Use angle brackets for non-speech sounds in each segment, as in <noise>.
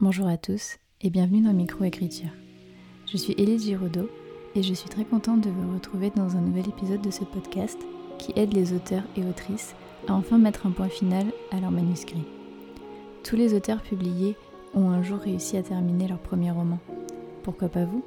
Bonjour à tous et bienvenue dans Microécriture. Je suis Élise Giraudot et je suis très contente de vous retrouver dans un nouvel épisode de ce podcast qui aide les auteurs et autrices à enfin mettre un point final à leur manuscrit. Tous les auteurs publiés ont un jour réussi à terminer leur premier roman. Pourquoi pas vous?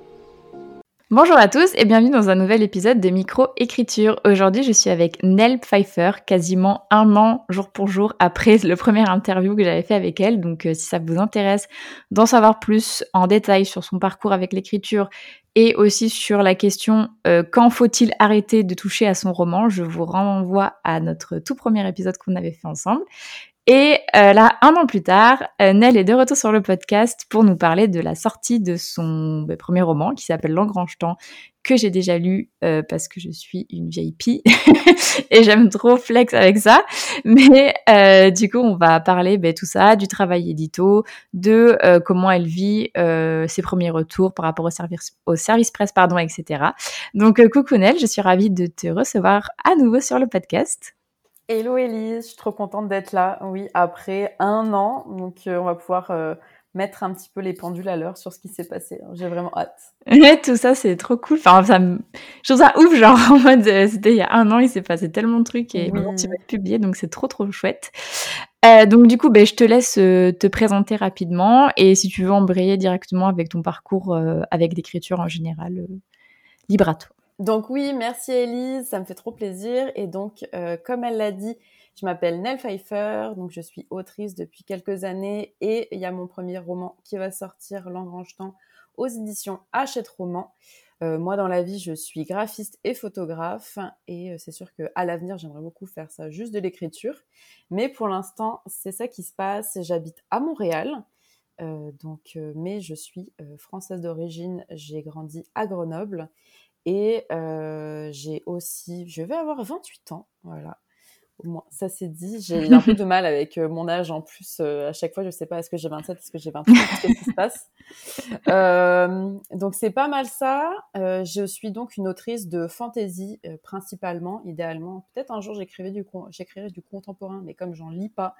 Bonjour à tous et bienvenue dans un nouvel épisode de Micro-Écriture. Aujourd'hui, je suis avec Nell Pfeiffer, quasiment un an, jour pour jour, après le premier interview que j'avais fait avec elle. Donc, euh, si ça vous intéresse d'en savoir plus en détail sur son parcours avec l'écriture et aussi sur la question euh, quand faut-il arrêter de toucher à son roman, je vous renvoie à notre tout premier épisode qu'on avait fait ensemble. Et euh, là, un an plus tard, euh, Nell est de retour sur le podcast pour nous parler de la sortie de son bah, premier roman qui s'appelle L'Engrange Temps, que j'ai déjà lu euh, parce que je suis une vieille pie <laughs> et j'aime trop flex avec ça. Mais du coup, on va parler bah, tout ça, du travail édito, de comment elle vit ses premiers retours par rapport au service, au service presse, pardon, etc. Donc, coucou Nell, je suis ravie de te recevoir à nouveau sur le podcast. Hello Elise, je suis trop contente d'être là. Oui, après un an, donc euh, on va pouvoir euh, mettre un petit peu les pendules à l'heure sur ce qui s'est passé. J'ai vraiment hâte. Ouais, tout ça c'est trop cool. Enfin, ça me... je trouve ça ouf, genre <laughs> en mode euh, c'était il y a un an, il s'est passé tellement de trucs et maintenant tu vas être publié, donc c'est trop trop chouette. donc du coup, ben, je te laisse te présenter rapidement et si tu veux embrayer directement avec ton parcours avec l'écriture en général, libre à toi. Donc oui, merci Elise, ça me fait trop plaisir. Et donc, euh, comme elle l'a dit, je m'appelle Nell Pfeiffer, donc je suis autrice depuis quelques années et il y a mon premier roman qui va sortir L'Engrange Temps aux éditions Hachette Roman. Euh, moi, dans la vie, je suis graphiste et photographe et euh, c'est sûr qu'à l'avenir, j'aimerais beaucoup faire ça, juste de l'écriture. Mais pour l'instant, c'est ça qui se passe. J'habite à Montréal. donc, mais je suis française d'origine. J'ai grandi à Grenoble et euh, j'ai aussi, je vais avoir 28 ans, voilà. Au moins, ça c'est dit. J'ai un peu de <laughs> mal avec euh, mon âge en plus. Euh, à chaque fois, je sais pas, est-ce que j'ai 27, est-ce que j'ai 28, qu'est-ce qui se passe? <laughs> Euh, Donc c'est pas mal ça. je suis donc une autrice de fantasy principalement, idéalement. Peut-être un jour j'écrirai du, j'écrirai du contemporain, mais comme j'en lis pas,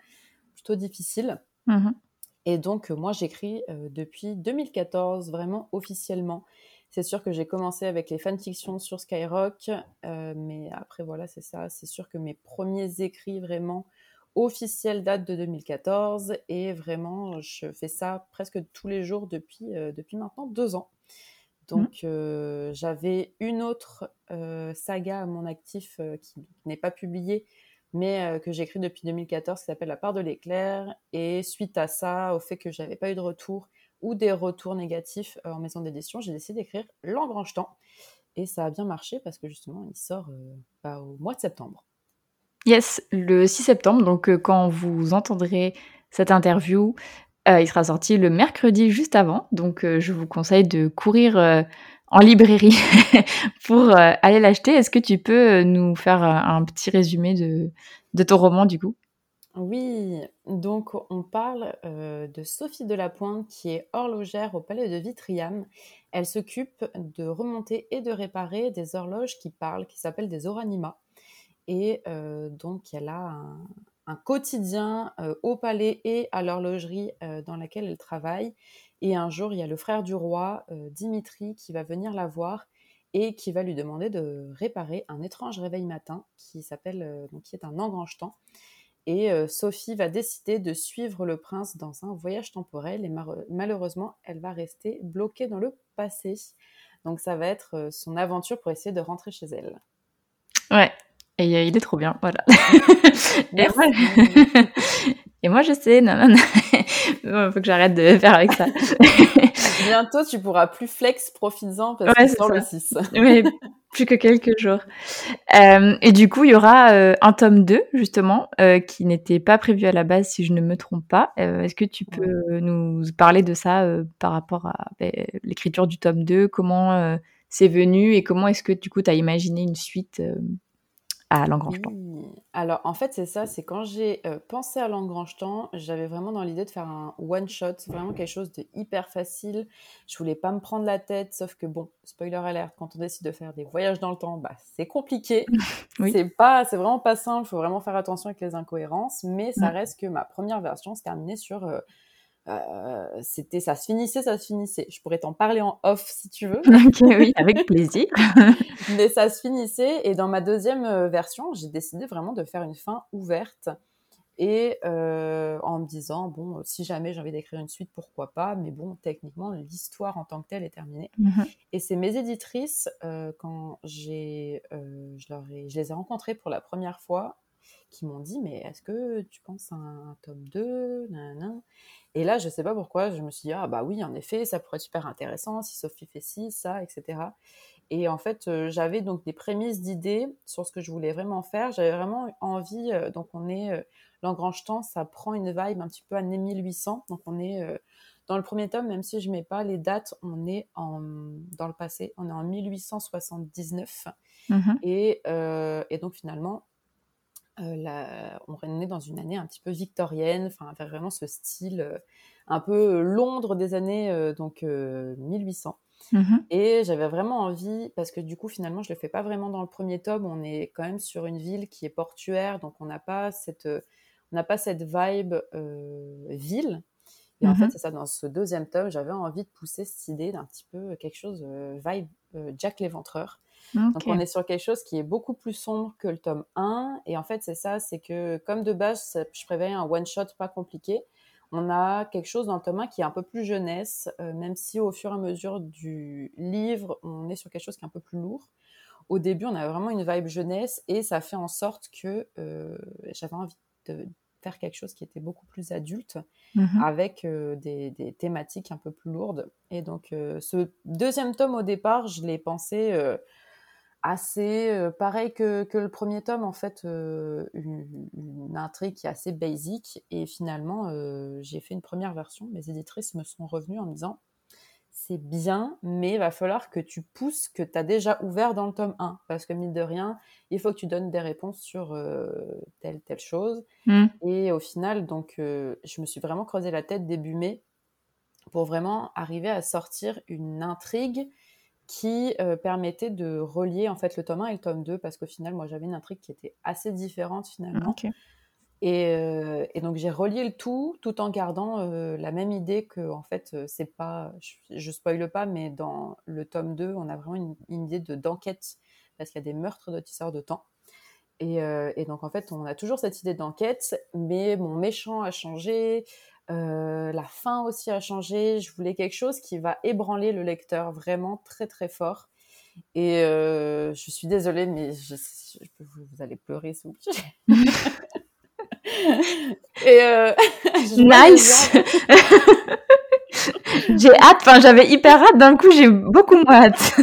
plutôt difficile. Mmh Et donc moi j'écris depuis 2014, vraiment officiellement. C'est sûr que j'ai commencé avec les fanfictions sur Skyrock, euh, mais après voilà, c'est ça. C'est sûr que mes premiers écrits vraiment officiels datent de 2014 et vraiment, je fais ça presque tous les jours depuis, euh, depuis maintenant deux ans. Donc, mmh. euh, j'avais une autre saga à mon actif qui n'est pas publiée, mais que j'écris depuis 2014 qui s'appelle La part de l'éclair. Et suite à ça, au fait que j'avais pas eu de retour ou des retours négatifs euh, en maison d'édition, j'ai décidé d'écrire L'Engrange Temps. Et ça a bien marché parce que justement, il sort euh, bah, au mois de septembre. Yes, le 6 septembre. Donc, euh, quand vous entendrez cette interview, il sera sorti le mercredi juste avant. Donc, je vous conseille de courir en librairie <laughs> pour aller l'acheter. Est-ce que tu peux nous faire un petit résumé de ton roman du coup? Oui, donc on parle euh, de Sophie Delapointe qui est horlogère au palais de Vitriam. Elle s'occupe de remonter et de réparer des horloges qui parlent, qui s'appellent des oranima. Et euh, donc elle a un, quotidien euh, au palais et à l'horlogerie dans laquelle elle travaille. Et un jour, il y a le frère du roi, Dimitri, qui va venir la voir et qui va lui demander de réparer un étrange réveil matin qui s'appelle, donc qui est un engrange-temps. Et euh, Sophie va décider de suivre le prince dans un voyage temporel et malheureusement, elle va rester bloquée dans le passé. Donc ça va être euh, son aventure pour essayer de rentrer chez elle. Ouais, et euh, il est trop bien, voilà. <laughs> <laughs> et, moi, je sais, non, non, non. <laughs> Il faut que j'arrête de faire avec ça. Bientôt, tu pourras plus flex, profites-en parce que c'est le 6. oui, plus que quelques jours. Euh, et du coup, il y aura euh, un tome 2, justement, euh, qui n'était pas prévu à la base, si je ne me trompe pas. Est-ce que tu peux nous parler de ça par rapport à ben, l'écriture du tome 2 Comment c'est venu et comment est-ce que, du coup, tu as imaginé une suite à Langrange-Temps Alors, en fait, c'est ça, c'est quand j'ai euh, pensé à Langrange-Temps, j'avais vraiment dans l'idée de faire un one-shot, vraiment quelque chose de hyper facile. Je voulais pas me prendre la tête, sauf que bon, spoiler alert, quand on décide de faire des voyages dans le temps, bah, c'est compliqué. <laughs> C'est pas, c'est vraiment pas simple, il faut vraiment faire attention avec les incohérences, mais ça reste que ma première version se terminait sur... Euh, euh, c'était ça se finissait, ça se finissait. Je pourrais t'en parler en off si tu veux. <laughs> ok, oui, <laughs> avec plaisir. <laughs> Mais ça se finissait et dans ma deuxième euh, version, j'ai décidé vraiment de faire une fin ouverte et euh, en me disant bon, si jamais j'ai envie d'écrire une suite, pourquoi pas. Mais bon, techniquement, l'histoire en tant que telle est terminée. Mhm. Et c'est mes éditrices euh, quand j'ai, euh, je leur ai, je les ai rencontrées pour la première fois qui m'ont dit mais est-ce que tu penses à un tome 2 Nanana? Et là, je sais pas pourquoi, je me suis dit, ah bah oui, en effet, ça pourrait être super intéressant si Sophie fait ci, ça, etc. Et en fait, euh, j'avais donc des prémices d'idées sur ce que je voulais vraiment faire. J'avais vraiment envie, euh, donc on est, euh, L'Engrange-Temps, ça prend une vibe un petit peu année 1800. Donc on est, euh, dans le premier tome, même si je mets pas les dates, on est en, dans le passé, on est en 1879. Mhm. Et, et donc finalement, euh, on est dans une année un petit peu victorienne, enfin vraiment ce style euh, un peu Londres des années euh, donc euh, 1800. Mhm. Et j'avais vraiment envie, parce que du coup, finalement, je le fais pas vraiment dans le premier tome. On est quand même sur une ville qui est portuaire, donc on n'a pas cette, euh, on n'a pas cette vibe euh, ville. Et en Mhm. fait, c'est ça, dans ce deuxième tome, j'avais envie de pousser cette idée d'un petit peu quelque chose euh, vibe euh, Jack l'Éventreur. Donc on est sur quelque chose qui est beaucoup plus sombre que le tome 1. Et en fait, c'est ça, c'est que comme de base, je prévoyais un one-shot pas compliqué, on a quelque chose dans le tome 1 qui est un peu plus jeunesse, euh, même si au fur et à mesure du livre, on est sur quelque chose qui est un peu plus lourd. Au début, on a vraiment une vibe jeunesse et ça fait en sorte que euh, j'avais envie de faire quelque chose qui était beaucoup plus adulte Mhm. avec euh, des, des thématiques un peu plus lourdes. Et donc, ce deuxième tome, au départ, je l'ai pensé assez euh, pareil que, que le premier tome, en fait, euh, une, une intrigue qui est assez basique. Et finalement, euh, j'ai fait une première version. Mes éditrices me sont revenues en me disant c'est bien, mais il va falloir que tu pousses que tu as déjà ouvert dans le tome 1. Parce que, mine de rien, il faut que tu donnes des réponses sur telle, telle chose. Mhm. Et au final, donc, je me suis vraiment creusé la tête début mai pour vraiment arriver à sortir une intrigue qui euh, permettait de relier en fait le tome 1 et le tome 2 parce qu'au final, moi, j'avais une intrigue qui était assez différente finalement. Et, euh, et donc j'ai relié le tout, tout en gardant euh, la même idée que en fait c'est pas, je, je spoile pas, mais dans le tome 2, on a vraiment une, une idée de d'enquête parce qu'il y a des meurtres de tisseurs de temps. Et, et donc en fait, on a toujours cette idée d'enquête, mais mon méchant a changé, euh, la fin aussi a changé. Je voulais quelque chose qui va ébranler le lecteur vraiment très très fort. Et euh, je suis désolée, mais je, je- vous, allez pleurer plaît. <laughs> Et euh, <laughs> Nice. <laughs> j'ai hâte. Enfin, j'avais hyper hâte. D'un coup, j'ai beaucoup moins hâte.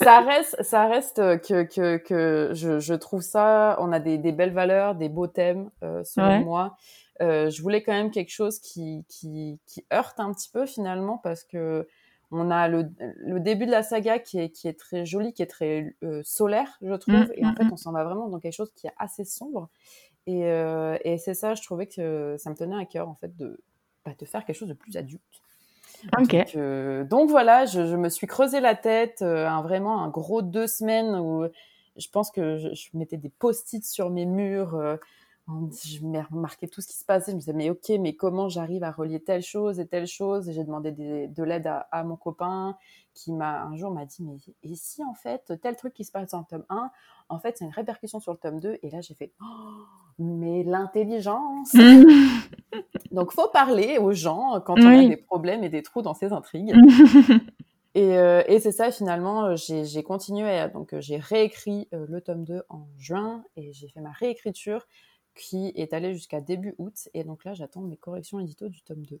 ça reste, ça reste que, que, que je, je trouve ça, on a des, des belles valeurs, des beaux thèmes, euh, selon Ouais. moi. Euh, je voulais quand même quelque chose qui, qui, qui heurte un petit peu finalement parce que on a le, le début de la saga qui est, qui est très joli, qui est très euh, solaire, je trouve. Mm, et en mm, fait, mm. on s'en va vraiment dans quelque chose qui est assez sombre. Et, euh, et c'est ça, je trouvais que ça me tenait à cœur en fait de, bah, de faire quelque chose de plus adulte. Donc, euh, donc voilà, je, je me suis creusé la tête, euh, un, vraiment un gros deux semaines où je pense que je, je mettais des post-it sur mes murs, euh, je me remarquais tout ce qui se passait, je me disais mais ok, mais comment j'arrive à relier telle chose et telle chose? J'ai demandé des- de l'aide à, à mon copain qui m'a un jour m'a dit mais et si en fait tel truc qui se passe dans le tome 1, en fait c'est une répercussion sur le tome 2 et là j'ai fait oh, mais l'intelligence! <laughs> Donc, faut parler aux gens quand on a des problèmes et des trous dans ces intrigues. <laughs> Et, euh, et c'est ça, finalement, euh, j'ai continué. Donc, euh, j'ai réécrit euh, le tome 2 en juin et j'ai fait ma réécriture qui est allée jusqu'à début août. Et donc là, j'attends mes corrections édito du tome 2.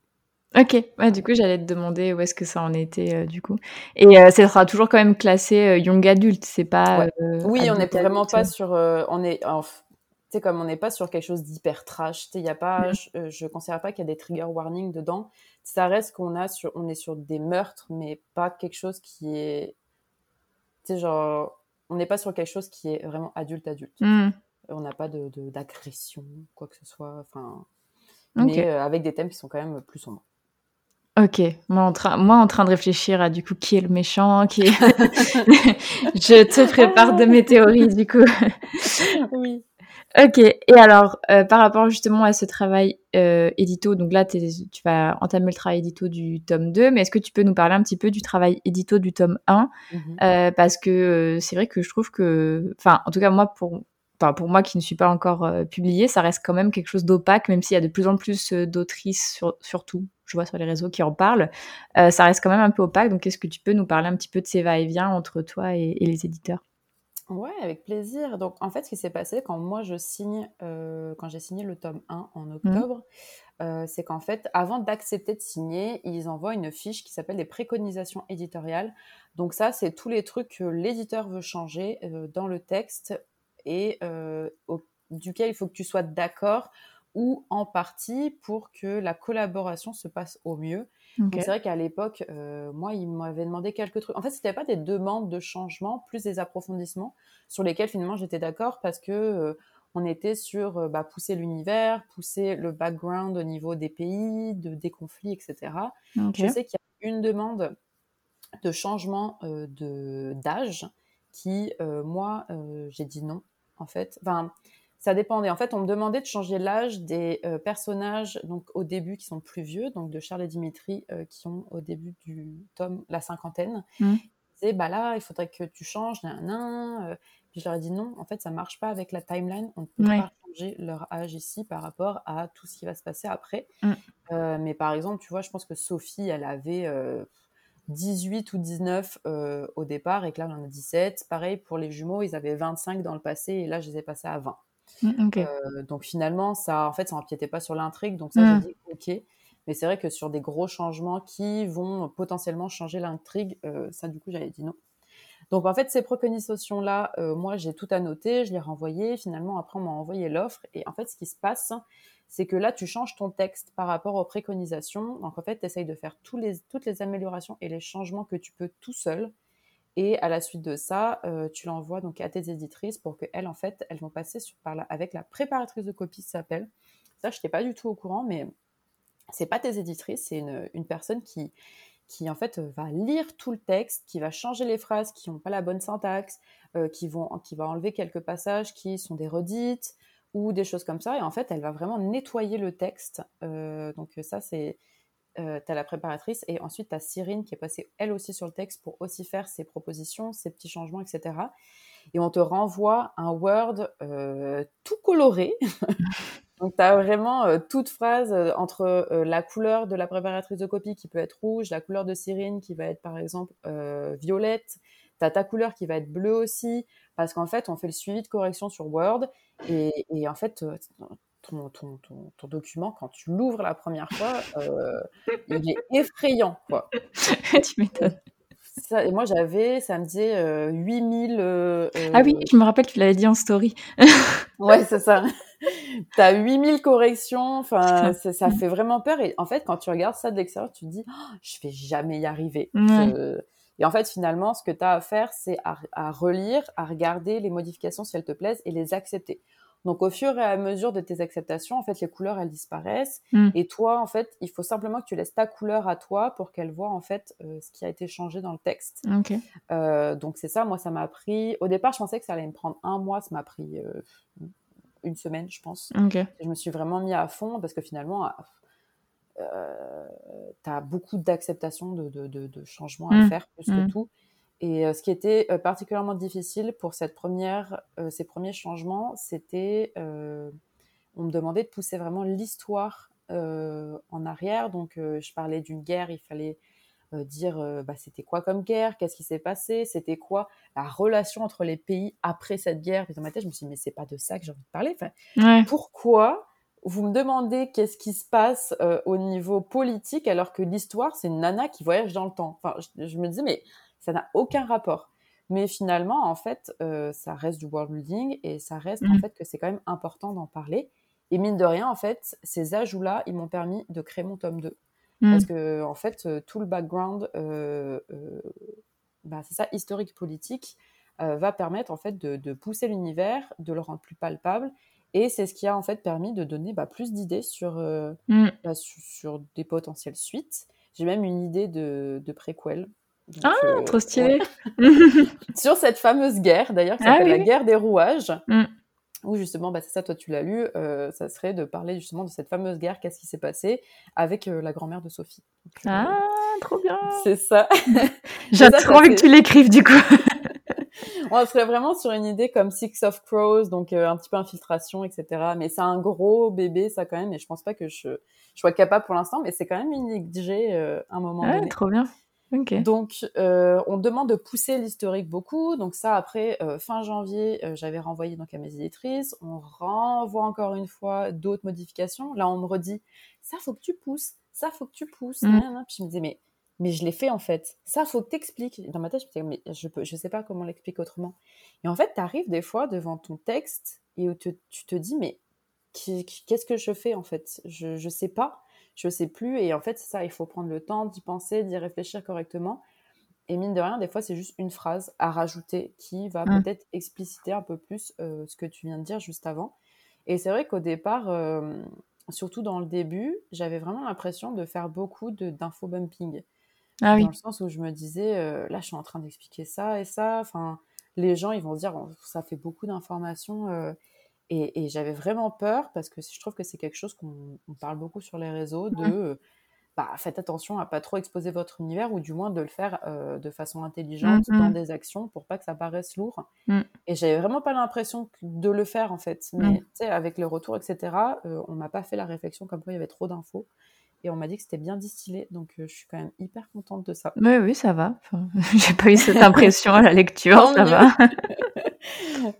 Ok, ouais, du coup, j'allais te demander où est-ce que ça en était, euh, du coup. Et euh, ça sera toujours quand même classé euh, young adulte, c'est pas. Ouais. Oui, on n'est vraiment pas sur. on est. Tu comme on n'est pas sur quelque chose d'hyper trash, tu y a pas, Mhm. je, je considère pas qu'il y a des trigger warnings dedans. Ça reste qu'on a sur, on est sur des meurtres, mais pas quelque chose qui est, tu sais, genre, on n'est pas sur quelque chose qui est vraiment adulte adulte. Mm. On n'a pas de de- d'agression, quoi que ce soit. Enfin, mais euh, avec des thèmes qui sont quand même plus sombres. Ok, moi en, train, moi en train de réfléchir à du coup qui est le méchant, qui est... <laughs> je te prépare de mes théories du coup. Oui. Ok, et alors, euh, par rapport justement à ce travail euh, édito, donc là, tu vas entamer le travail édito du tome 2, mais est-ce que tu peux nous parler un petit peu du travail édito du tome 1 mmh euh, Parce que c'est vrai que je trouve que, enfin, en tout cas, moi, pour, pour moi qui ne suis pas encore publié, ça reste quand même quelque chose d'opaque, même s'il y a de plus en plus d'autrices, surtout, je vois sur les réseaux qui en parlent, ça reste quand même un peu opaque. Donc, est-ce que tu peux nous parler un petit peu de ces va-et-vient entre toi et les éditeurs? Ouais, avec plaisir. Donc, en fait, ce qui s'est passé quand moi je signe, euh, quand j'ai signé le tome 1 en mmh. octobre, euh, c'est qu'en fait, avant d'accepter de signer, ils envoient une fiche qui s'appelle les préconisations éditoriales. Donc, ça, c'est tous les trucs que l'éditeur veut changer euh, dans le texte et duquel il faut que tu sois d'accord ou en partie pour que la collaboration se passe au mieux. C'est vrai qu'à l'époque, euh, moi, il m'avait demandé quelques trucs. En fait, c'était pas des demandes de changement, plus des approfondissements sur lesquels finalement j'étais d'accord parce que euh, on était sur euh, bah, pousser l'univers, pousser le background au niveau des pays, de, des conflits, etc. Je sais qu'il y a une demande de changement de d'âge qui, moi, j'ai dit non. En fait, enfin, ça dépendait. En fait, on me demandait de changer l'âge des euh, personnages, donc au début qui sont plus vieux, donc de Charles et Dimitri, euh, qui ont au début du tome la cinquantaine. Mmh. Ils bah là, il faudrait que tu changes, nan, euh. Puis je leur ai dit non, en fait, ça marche pas avec la timeline. On ne peut pas changer leur âge ici par rapport à tout ce qui va se passer après. Mmh. mais par exemple, tu vois, je pense que Sophie, elle avait 18 ou 19 au départ et que là, on en a 17. Pareil pour les jumeaux, ils avaient 25 dans le passé et là, je les ai passés à 20. Mmh, euh, donc finalement, ça, en fait, ça n'empiétait pas sur l'intrigue. Donc ça, j'ai mmh. dit ok. Mais c'est vrai que sur des gros changements qui vont potentiellement changer l'intrigue, euh, ça, du coup, j'avais dit non. Donc en fait, ces préconisations-là, euh, moi, j'ai tout annoté, je les ai renvoyées. Finalement, après, on m'a envoyé l'offre. Et en fait, ce qui se passe, c'est que là, tu changes ton texte par rapport aux préconisations. Donc en fait, tu essayes de faire toutes les améliorations et les changements que tu peux tout seul. Et à la suite de ça, euh, tu l'envoies donc à tes éditrices pour qu'elles, en fait, elles vont passer par là, avec la préparatrice de copie, ça s'appelle. Ça, je n'étais pas du tout au courant, mais c'est pas tes éditrices, c'est une, personne qui, qui, en fait, va lire tout le texte, qui va changer les phrases qui n'ont pas la bonne syntaxe, euh, qui, vont, qui va enlever quelques passages qui sont des redites ou des choses comme ça. Et en fait, elle va vraiment nettoyer le texte. Euh, donc ça, c'est euh, tu as la préparatrice et ensuite tu as Cyrine qui est passée elle aussi sur le texte pour aussi faire ses propositions, ses petits changements, etc. Et on te renvoie un Word euh, tout coloré. <laughs> Donc tu as vraiment euh, toute phrase entre la couleur de la préparatrice de copie qui peut être rouge, la couleur de Cyrine qui va être par exemple violette, tu as ta couleur qui va être bleue aussi, parce qu'en fait on fait le suivi de correction sur Word et, et en fait ton, ton, ton, document, quand tu l'ouvres la première fois, euh, il est effrayant. Quoi. <laughs> tu m'étonnes. et moi, j'avais, ça me disait 8000. Euh, euh, ah oui, je me rappelle, tu l'avais dit en story. <laughs> ouais, c'est ça. Tu as 8000 corrections, enfin, ça, fait vraiment peur. Et en fait, quand tu regardes ça de l'extérieur, tu te dis, oh, je vais jamais y arriver. Et en fait, finalement, ce que tu as à faire, c'est à, à, relire, à regarder les modifications si elles te plaisent et les accepter. Donc au fur et à mesure de tes acceptations, en fait, les couleurs elles disparaissent. Mm. Et toi, en fait, il faut simplement que tu laisses ta couleur à toi pour qu'elle voit en fait euh, ce qui a été changé dans le texte. Euh, donc c'est ça. Moi, ça m'a pris. Au départ, je pensais que ça allait me prendre un mois. Ça m'a pris euh, une semaine, je pense. je me suis vraiment mis à fond parce que finalement. tu as beaucoup d'acceptation de, de, changements à mm. faire plus que mm. tout. Et euh, ce qui était euh, particulièrement difficile pour cette première, euh, ces premiers changements, c'était, on me demandait de pousser vraiment l'histoire en arrière. Donc, je parlais d'une guerre, il fallait dire bah, c'était quoi comme guerre, qu'est-ce qui s'est passé, c'était quoi la relation entre les pays après cette guerre? Et dans ma tête, je me suis dit, mais c'est pas de ça que j'ai envie de parler. Enfin, Pourquoi vous me demandez qu'est-ce qui se passe au niveau politique alors que l'histoire, c'est une nana qui voyage dans le temps? Enfin, je, je me dis, mais ça n'a aucun rapport. Mais finalement, en fait, euh, ça reste du world building et ça reste en mmh. fait que c'est quand même important d'en parler. Et mine de rien, en fait, ces ajouts-là, ils m'ont permis de créer mon tome 2. Mmh. Parce que, en fait, euh, tout le background, euh, bah, c'est ça, historique politique, va permettre en fait de, pousser l'univers, de le rendre plus palpable. Et c'est ce qui a en fait permis de donner bah, plus d'idées sur, mmh. bah, sur, des potentielles suites. J'ai même une idée de, de préquel ah, euh, trop stylé <laughs> Sur cette fameuse guerre, d'ailleurs, qui ah s'appelle la guerre des rouages. Mm. Où justement, bah, c'est ça, toi tu l'as lu, euh, ça serait de parler justement de cette fameuse guerre, qu'est-ce qui s'est passé avec euh, la grand-mère de Sophie? ah, trop bien <laughs> <laughs> C'est ça. J'ai trop envie que tu l'écrives du coup. <laughs> On serait vraiment sur une idée comme Six of Crows, donc un petit peu infiltration, etc. Mais c'est un gros bébé, ça quand même, et je pense pas que je, je sois capable pour l'instant, mais c'est quand même une idée que j'ai un moment ah, donné. Trop bien. Donc, euh, on demande de pousser l'historique beaucoup. Donc ça, après, euh, fin janvier, euh, j'avais renvoyé donc à mes éditrices. On renvoie encore une fois d'autres modifications. Là, on me redit, ça, faut que tu pousses. Ça, faut que tu pousses. Mmh. Puis je me disais, mais, mais je l'ai fait en fait. Ça, faut que tu expliques. Dans ma tête, je me disais, mais je ne je sais pas comment l'expliquer autrement. Et en fait, tu arrives des fois devant ton texte et où tu te dis, mais qu'est-ce que je fais en fait? Je ne sais pas je sais plus. Et en fait, c'est ça, il faut prendre le temps d'y penser, d'y réfléchir correctement. Et mine de rien, des fois, c'est juste une phrase à rajouter qui va mmh. peut-être expliciter un peu plus euh, ce que tu viens de dire juste avant. Et c'est vrai qu'au départ, euh, surtout dans le début, j'avais vraiment l'impression de faire beaucoup d'info-bumping. Ah oui. Dans le sens où je me disais, euh, là, je suis en train d'expliquer ça et ça. Enfin, les gens, ils vont se dire, ça fait beaucoup d'informations. Et, j'avais vraiment peur parce que je trouve que c'est quelque chose qu'on parle beaucoup sur les réseaux de euh, bah, faites attention à pas trop exposer votre univers ou du moins de le faire euh, de façon intelligente dans des actions pour pas que ça paraisse lourd. Mm. Et j'avais vraiment pas l'impression de le faire en fait. Mais avec le retour, etc., euh, on m'a pas fait la réflexion comme quoi il y avait trop d'infos. Et on m'a dit que c'était bien distillé, donc je suis quand même hyper contente de ça. Oui, oui, ça va. Enfin, <laughs> J'ai pas eu cette impression à la lecture, <laughs> ça va. <laughs>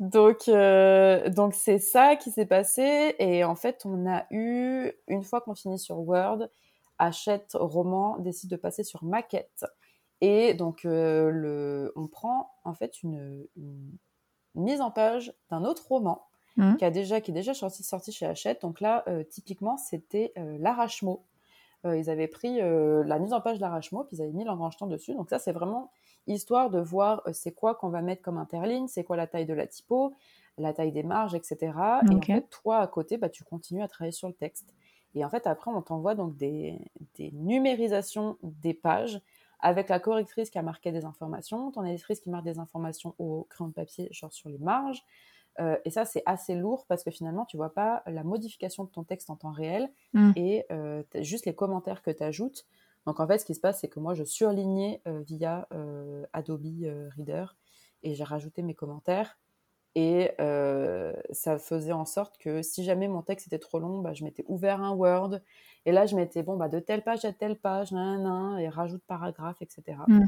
donc, euh, donc c'est ça qui s'est passé. Et en fait, on a eu, une fois qu'on finit sur Word, Achète Roman décide de passer sur Maquette. Et donc, euh, le, on prend en fait une, mise en page d'un autre roman mmh. qui, a déjà, qui est déjà sorti, sorti chez Hachette. Donc là, euh, typiquement, c'était l'arrache-mot. Ils avaient pris la mise en page de l'arrache-mot, puis ils avaient mis l'engrangetant dessus. Donc ça, c'est vraiment histoire de voir euh, c'est quoi qu'on va mettre comme interligne, c'est quoi la taille de la typo, la taille des marges, etc. Et en fait, toi, à côté, bah, tu continues à travailler sur le texte. Et en fait, après, on t'envoie donc des, numérisations des pages avec la correctrice qui a marqué des informations, ton éditrice qui marque des informations au crayon de papier, genre sur les marges. Euh, et ça, c'est assez lourd parce que finalement, tu vois pas la modification de ton texte en temps réel mmh. et euh, juste les commentaires que tu ajoutes. Donc en fait, ce qui se passe, c'est que moi, je surlignais euh, via Adobe Reader et j'ai rajouté mes commentaires. Et ça faisait en sorte que si jamais mon texte était trop long, bah, je m'étais ouvert un Word. Et là, je mettais bon, bah, de telle page à telle page, et rajoute paragraphe, etc. Mmh,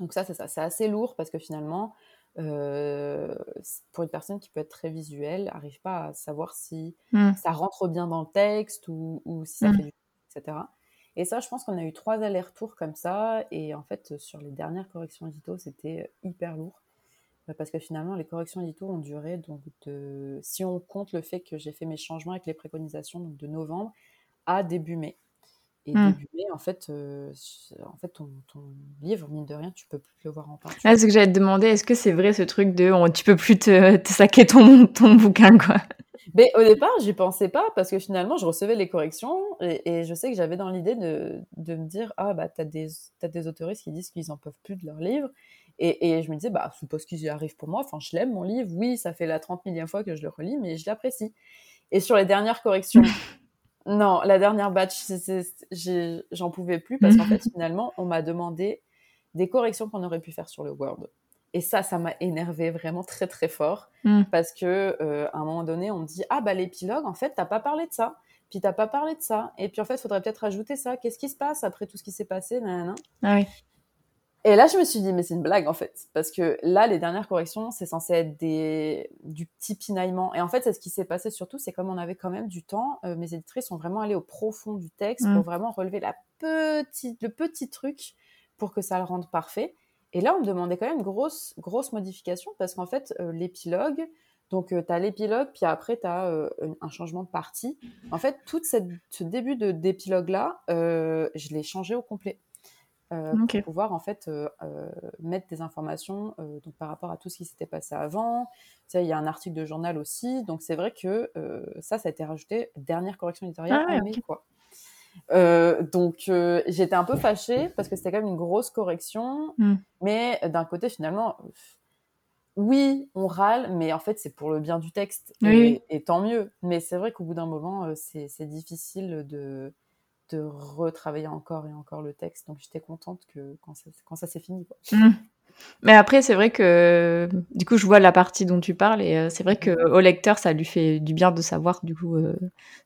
Donc ça, c'est ça. C'est assez lourd parce que finalement, pour une personne qui peut être très visuelle, n'arrive pas à savoir si mmh. ça rentre bien dans le texte ou, si ça fait du etc. Et ça, je pense qu'on a eu trois allers-retours comme ça. Et en fait, sur les dernières corrections édito, c'était hyper lourd. Euh, parce que finalement, les corrections édito ont duré, donc de, si on compte le fait que j'ai fait mes changements avec les préconisations donc de novembre à début mai. Et hmm. début mai, en fait, euh, en fait ton, livre, mine de rien, tu peux plus le voir en peinture. Ah, ce que j'allais te demander, est-ce que c'est vrai ce truc de tu peux plus te, te saquer ton, ton bouquin, quoi? Mais au départ, j'y pensais pas parce que finalement, je recevais les corrections et, je sais que j'avais dans l'idée de, de, me dire Ah, bah, t'as des, as des autoristes qui disent qu'ils en peuvent plus de leur livre. Et, et je me disais Bah, suppose qu'ils y arrivent pour moi. Enfin, je l'aime, mon livre. Oui, ça fait la 30 millième fois que je le relis, mais je l'apprécie. Et sur les dernières corrections, non, la dernière batch, j'en pouvais plus parce qu'en <laughs> fait, finalement, on m'a demandé des corrections qu'on aurait pu faire sur le Word. Et ça, ça m'a énervé vraiment très très fort mm. parce que euh, à un moment donné, on me dit ah bah l'épilogue, en fait, t'as pas parlé de ça, puis t'as pas parlé de ça, et puis en fait, il faudrait peut-être ajouter ça. Qu'est-ce qui se passe après tout ce qui s'est passé, Ah oui. Et là, je me suis dit, mais c'est une blague en fait, parce que là, les dernières corrections, c'est censé être des... du petit pinaillement. Et en fait, c'est ce qui s'est passé surtout, c'est comme on avait quand même du temps, euh, mes éditrices sont vraiment allées au profond du texte pour mm. vraiment relever la petite, le petit truc pour que ça le rende parfait. Et là, on me demandait quand même une grosse, grosse modification parce qu'en fait, euh, l'épilogue, donc euh, tu as l'épilogue, puis après tu as euh, un changement de partie. En fait, tout cette, ce début d'épilogue-là, je l'ai changé au complet. Pour pouvoir en fait mettre des informations donc, par rapport à tout ce qui s'était passé avant. Il y a un article de journal aussi, donc c'est vrai que ça, ça a été rajouté, dernière correction éditoriale ah, quoi. Euh, donc euh, j'étais un peu fâchée parce que c'était quand même une grosse correction, mm. mais d'un côté finalement, oui, on râle, mais en fait, c'est pour le bien du texte. Et, tant mieux. Mais c'est vrai qu'au bout d'un moment, euh, c'est difficile de, de retravailler encore et encore le texte. Donc, j'étais contente que quand ça, quand ça s'est fini. Mmh. Mais après, c'est vrai que du coup, je vois la partie dont tu parles et euh, c'est vrai que au lecteur, ça lui fait du bien de savoir du coup euh,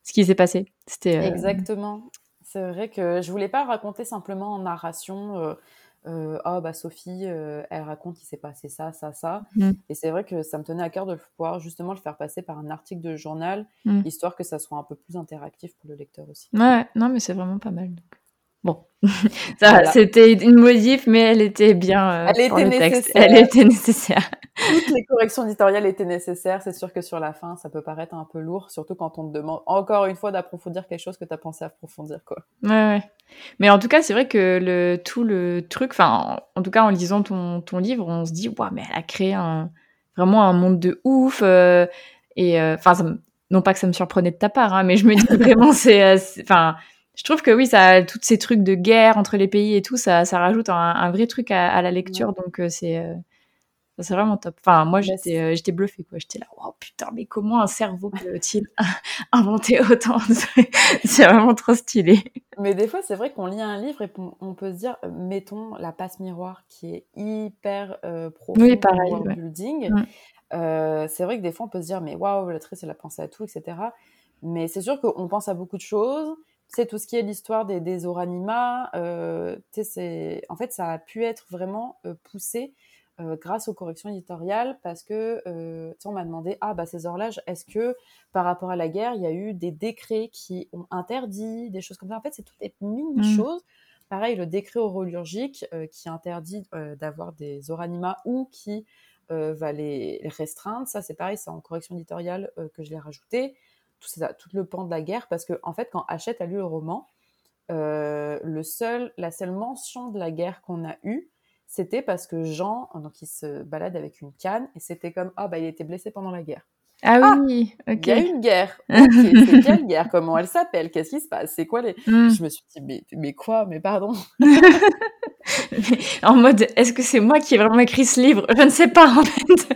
ce qui s'est passé. C'était exactement. C'est vrai que je voulais pas raconter simplement en narration euh, oh bah Sophie, euh, elle raconte qu'il s'est passé ça, ça, ça. Mm. Et c'est vrai que ça me tenait à cœur de pouvoir justement le faire passer par un article de journal, mm. histoire que ça soit un peu plus interactif pour le lecteur aussi. Ouais, non, mais c'est vraiment pas mal. Bon, <laughs> c'était une modif, mais elle était bien euh, elle était nécessaire. Elle était nécessaire. Toutes les corrections éditoriales étaient nécessaires. C'est sûr que sur la fin, ça peut paraître un peu lourd, surtout quand on te demande encore une fois d'approfondir quelque chose que tu as pensé approfondir. Quoi. Ouais, ouais. Mais en tout cas, c'est vrai que le, tout le truc, enfin, en tout cas, en lisant ton, ton livre, on se dit, waouh, mais elle a créé un, vraiment un monde de ouf. Euh, et euh, enfin, non pas que ça me surprenait de ta part, hein, mais je me dis <laughs> vraiment, c'est. Enfin je trouve que oui, ça, tous ces trucs de guerre entre les pays et tout, ça, ça rajoute un, vrai truc à, la lecture. Donc euh, c'est euh, c'est vraiment top. Enfin, moi, bah, j'étais euh, j'étais bluffée quoi. J'étais là, oh putain, mais comment un cerveau peut-il <laughs> inventer autant <laughs> C'est vraiment trop stylé. Mais des fois, c'est vrai qu'on lit un livre et on peut se dire, mettons la passe miroir qui est hyper profonde oui, pareil, building. c'est vrai que des fois, on peut se dire, mais waouh, l'autrice, elle a pensé à tout, etc. Mais c'est sûr qu'on pense à beaucoup de choses c'est tout ce qui est l'histoire des, des Oranima. Euh, en fait, ça a pu être vraiment euh, poussé euh, grâce aux corrections éditoriales parce que euh, on m'a demandé ah bah ces horloges est-ce que par rapport à la guerre il y a eu des décrets qui ont interdit des choses comme ça? En fait c'est toutes des mini mmh. choses. Pareil le décret horologique qui interdit d'avoir des oranima ou qui va les, les, restreindre. Ça c'est pareil c'est en correction éditoriale que je l'ai rajouté. Tout, ça, tout le pan de la guerre, parce que en fait, quand Hachette a lu le roman, euh, le seul, la seule mention de la guerre qu'on a eue, c'était parce que Jean, donc il se balade avec une canne, et c'était comme ah bah il était blessé pendant la guerre. Ah, ah oui, ok. Il y a une guerre. c'est <laughs> quelle guerre? Comment elle s'appelle? Qu'est-ce qui se passe? C'est quoi les hmm. Je me suis dit mais, mais quoi? Mais pardon. <laughs> en mode est-ce que c'est moi qui ai vraiment écrit ce livre? Je ne sais pas en fait.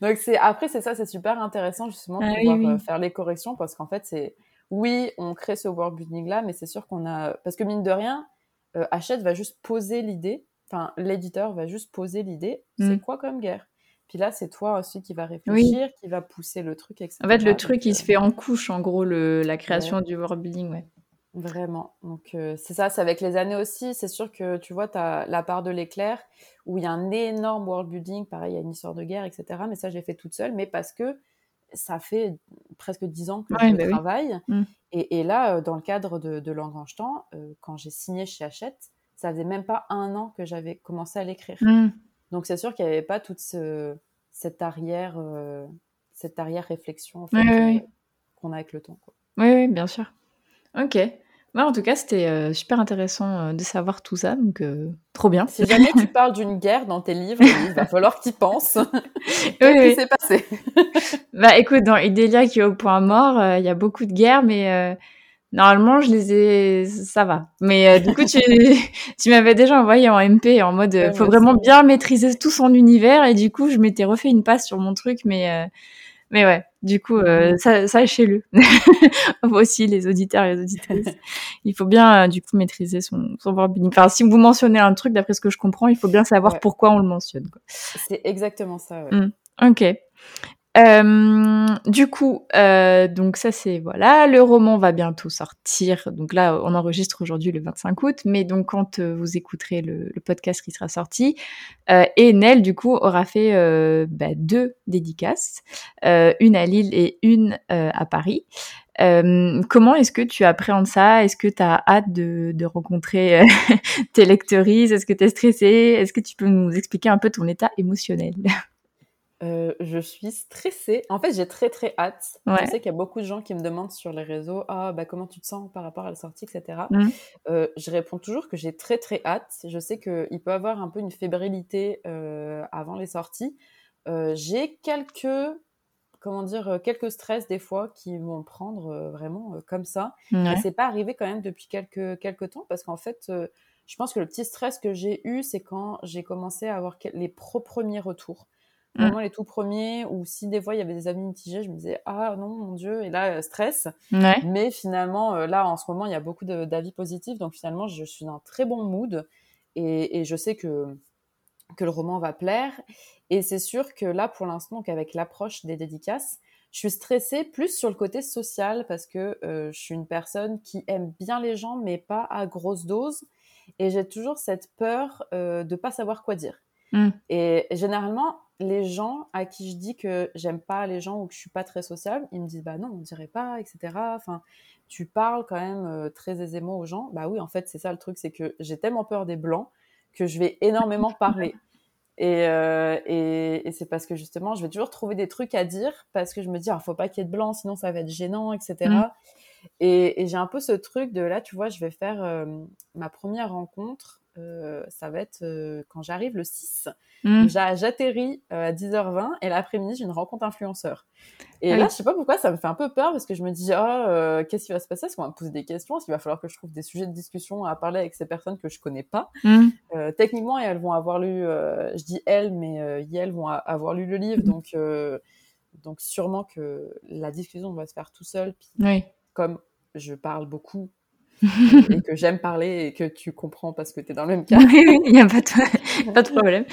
<laughs> Donc c'est après c'est ça, c'est super intéressant justement de ah pouvoir euh, faire les corrections parce qu'en fait c'est oui, on crée ce world building là, mais c'est sûr qu'on a parce que mine de rien, euh, Hachette va juste poser l'idée, enfin l'éditeur va juste poser l'idée, c'est mm. quoi comme guerre? Puis là, c'est toi aussi qui va réfléchir, qui va pousser le truc, etc. En fait, le truc, il se euh, fait en couche, en gros, le, la création du world building, ouais. Vraiment. Donc, euh, c'est ça, c'est avec les années aussi. C'est sûr que tu vois, tu as la part de l'éclair où il y a un énorme world building. Pareil, il y a une histoire de guerre, etc. Mais ça, j'ai fait toute seule, mais parce que ça fait presque dix ans que je bah travaille. Mmh. Et, là, euh, dans le cadre de, de Temps, euh, quand j'ai signé chez Hachette, ça faisait même pas un an que j'avais commencé à l'écrire. Mmh. Donc, c'est sûr qu'il n'y avait pas toute ce, cette arrière, cette arrière réflexion qu'on a avec le temps. Quoi. Oui, oui, bien sûr. Ok en tout cas, c'était euh, super intéressant euh, de savoir tout ça, donc euh, trop bien. Si jamais tu <laughs> parles d'une guerre dans tes livres, il va <laughs> falloir que tu penses. <laughs> Qu'est-ce qui s'est passé? Bah écoute, dans Idélia qui est au point mort, il y a beaucoup de guerres, mais normalement, je les ai... ça va. Mais du coup, tu, tu m'avais déjà envoyé en MP en mode, il faut vraiment bien maîtriser tout son univers, et du coup, je m'étais refait une passe sur mon truc, mais mais ouais, du coup, euh, ça, ça chez le <laughs> aussi, les auditeurs et les auditrices. il faut bien, euh, du coup, maîtriser son, son Enfin, si vous mentionnez un truc, d'après ce que je comprends, il faut bien savoir pourquoi on le mentionne. C'est exactement ça, ouais. Mmh. Ok. Euh, du coup, euh, donc ça c'est voilà, le roman va bientôt sortir. Donc là, on enregistre aujourd'hui le 25 août, mais donc quand euh, vous écouterez le, podcast qui sera sorti, et Nel du coup aura fait bah, deux dédicaces, une à Lille et une à Paris. comment est-ce que tu appréhendes ça? Est-ce que tu as hâte de, de rencontrer <laughs> tes lectrices Est-ce que tu es stressée? Est-ce que tu peux nous expliquer un peu ton état émotionnel? <laughs> euh, je suis stressée. En fait, j'ai très très hâte. Je sais qu'il y a beaucoup de gens qui me demandent sur les réseaux ah, bah, comment tu te sens par rapport à la sortie, etc. Mmh. Euh, je réponds toujours que j'ai très très hâte. Je sais qu'il peut y avoir un peu une fébrilité euh, avant les sorties. j'ai quelques comment dire quelques stress des fois qui vont prendre vraiment comme ça. Et c'est pas arrivé quand même depuis quelques quelques temps parce qu'en fait Je pense que le petit stress que j'ai eu, c'est quand j'ai commencé à avoir les premiers retours. Vraiment les tout premiers, ou si des fois il y avait des avis mitigés, je me disais ah non mon dieu, et là stress. Mais finalement là en ce moment il y a beaucoup d'avis positifs, donc finalement je suis dans un très bon mood et, et je sais que que le roman va plaire. Et c'est sûr que là, pour l'instant, avec l'approche des dédicaces, je suis stressée plus sur le côté social parce que euh, je suis une personne qui aime bien les gens, mais pas à grosse dose. Et j'ai toujours cette peur euh, de pas savoir quoi dire. Mmh. Et généralement, les gens à qui je dis que j'aime pas les gens ou que je suis pas très sociable, ils me disent bah non, on dirait pas, etc. Enfin, tu parles quand même euh, très aisément aux gens. Bah oui, en fait, c'est ça le truc, c'est que j'ai tellement peur des blancs que je vais énormément <laughs> parler. Euh, et, et, c'est parce que justement, je vais toujours trouver des trucs à dire parce que je me dis, ah, faut pas qu'il y ait de blanc, sinon ça va être gênant, etc. Mm. Et, j'ai un peu ce truc de là, tu vois, je vais faire euh, ma première rencontre euh, ça va être euh, quand j'arrive le 6. Mmh. J'atterris euh, à 10h20 et l'après-midi, j'ai une rencontre influenceur. Et ah là, je sais pas pourquoi, ça me fait un peu peur parce que je me dis, oh, qu'est-ce qui va se passer? Est-ce qu'on va me poser des questions? Est-ce qu'il va falloir que je trouve des sujets de discussion à parler avec ces personnes que je connais pas? Mmh. Techniquement, elles vont avoir lu, je dis elles, mais elles vont avoir lu le livre, donc, donc sûrement que la discussion va se faire tout seul. Puis, Comme je parle beaucoup, <laughs> et que j'aime parler et que tu comprends parce que tu es dans le même cas. <laughs> oui, il n'y a pas de, <laughs> pas de problème.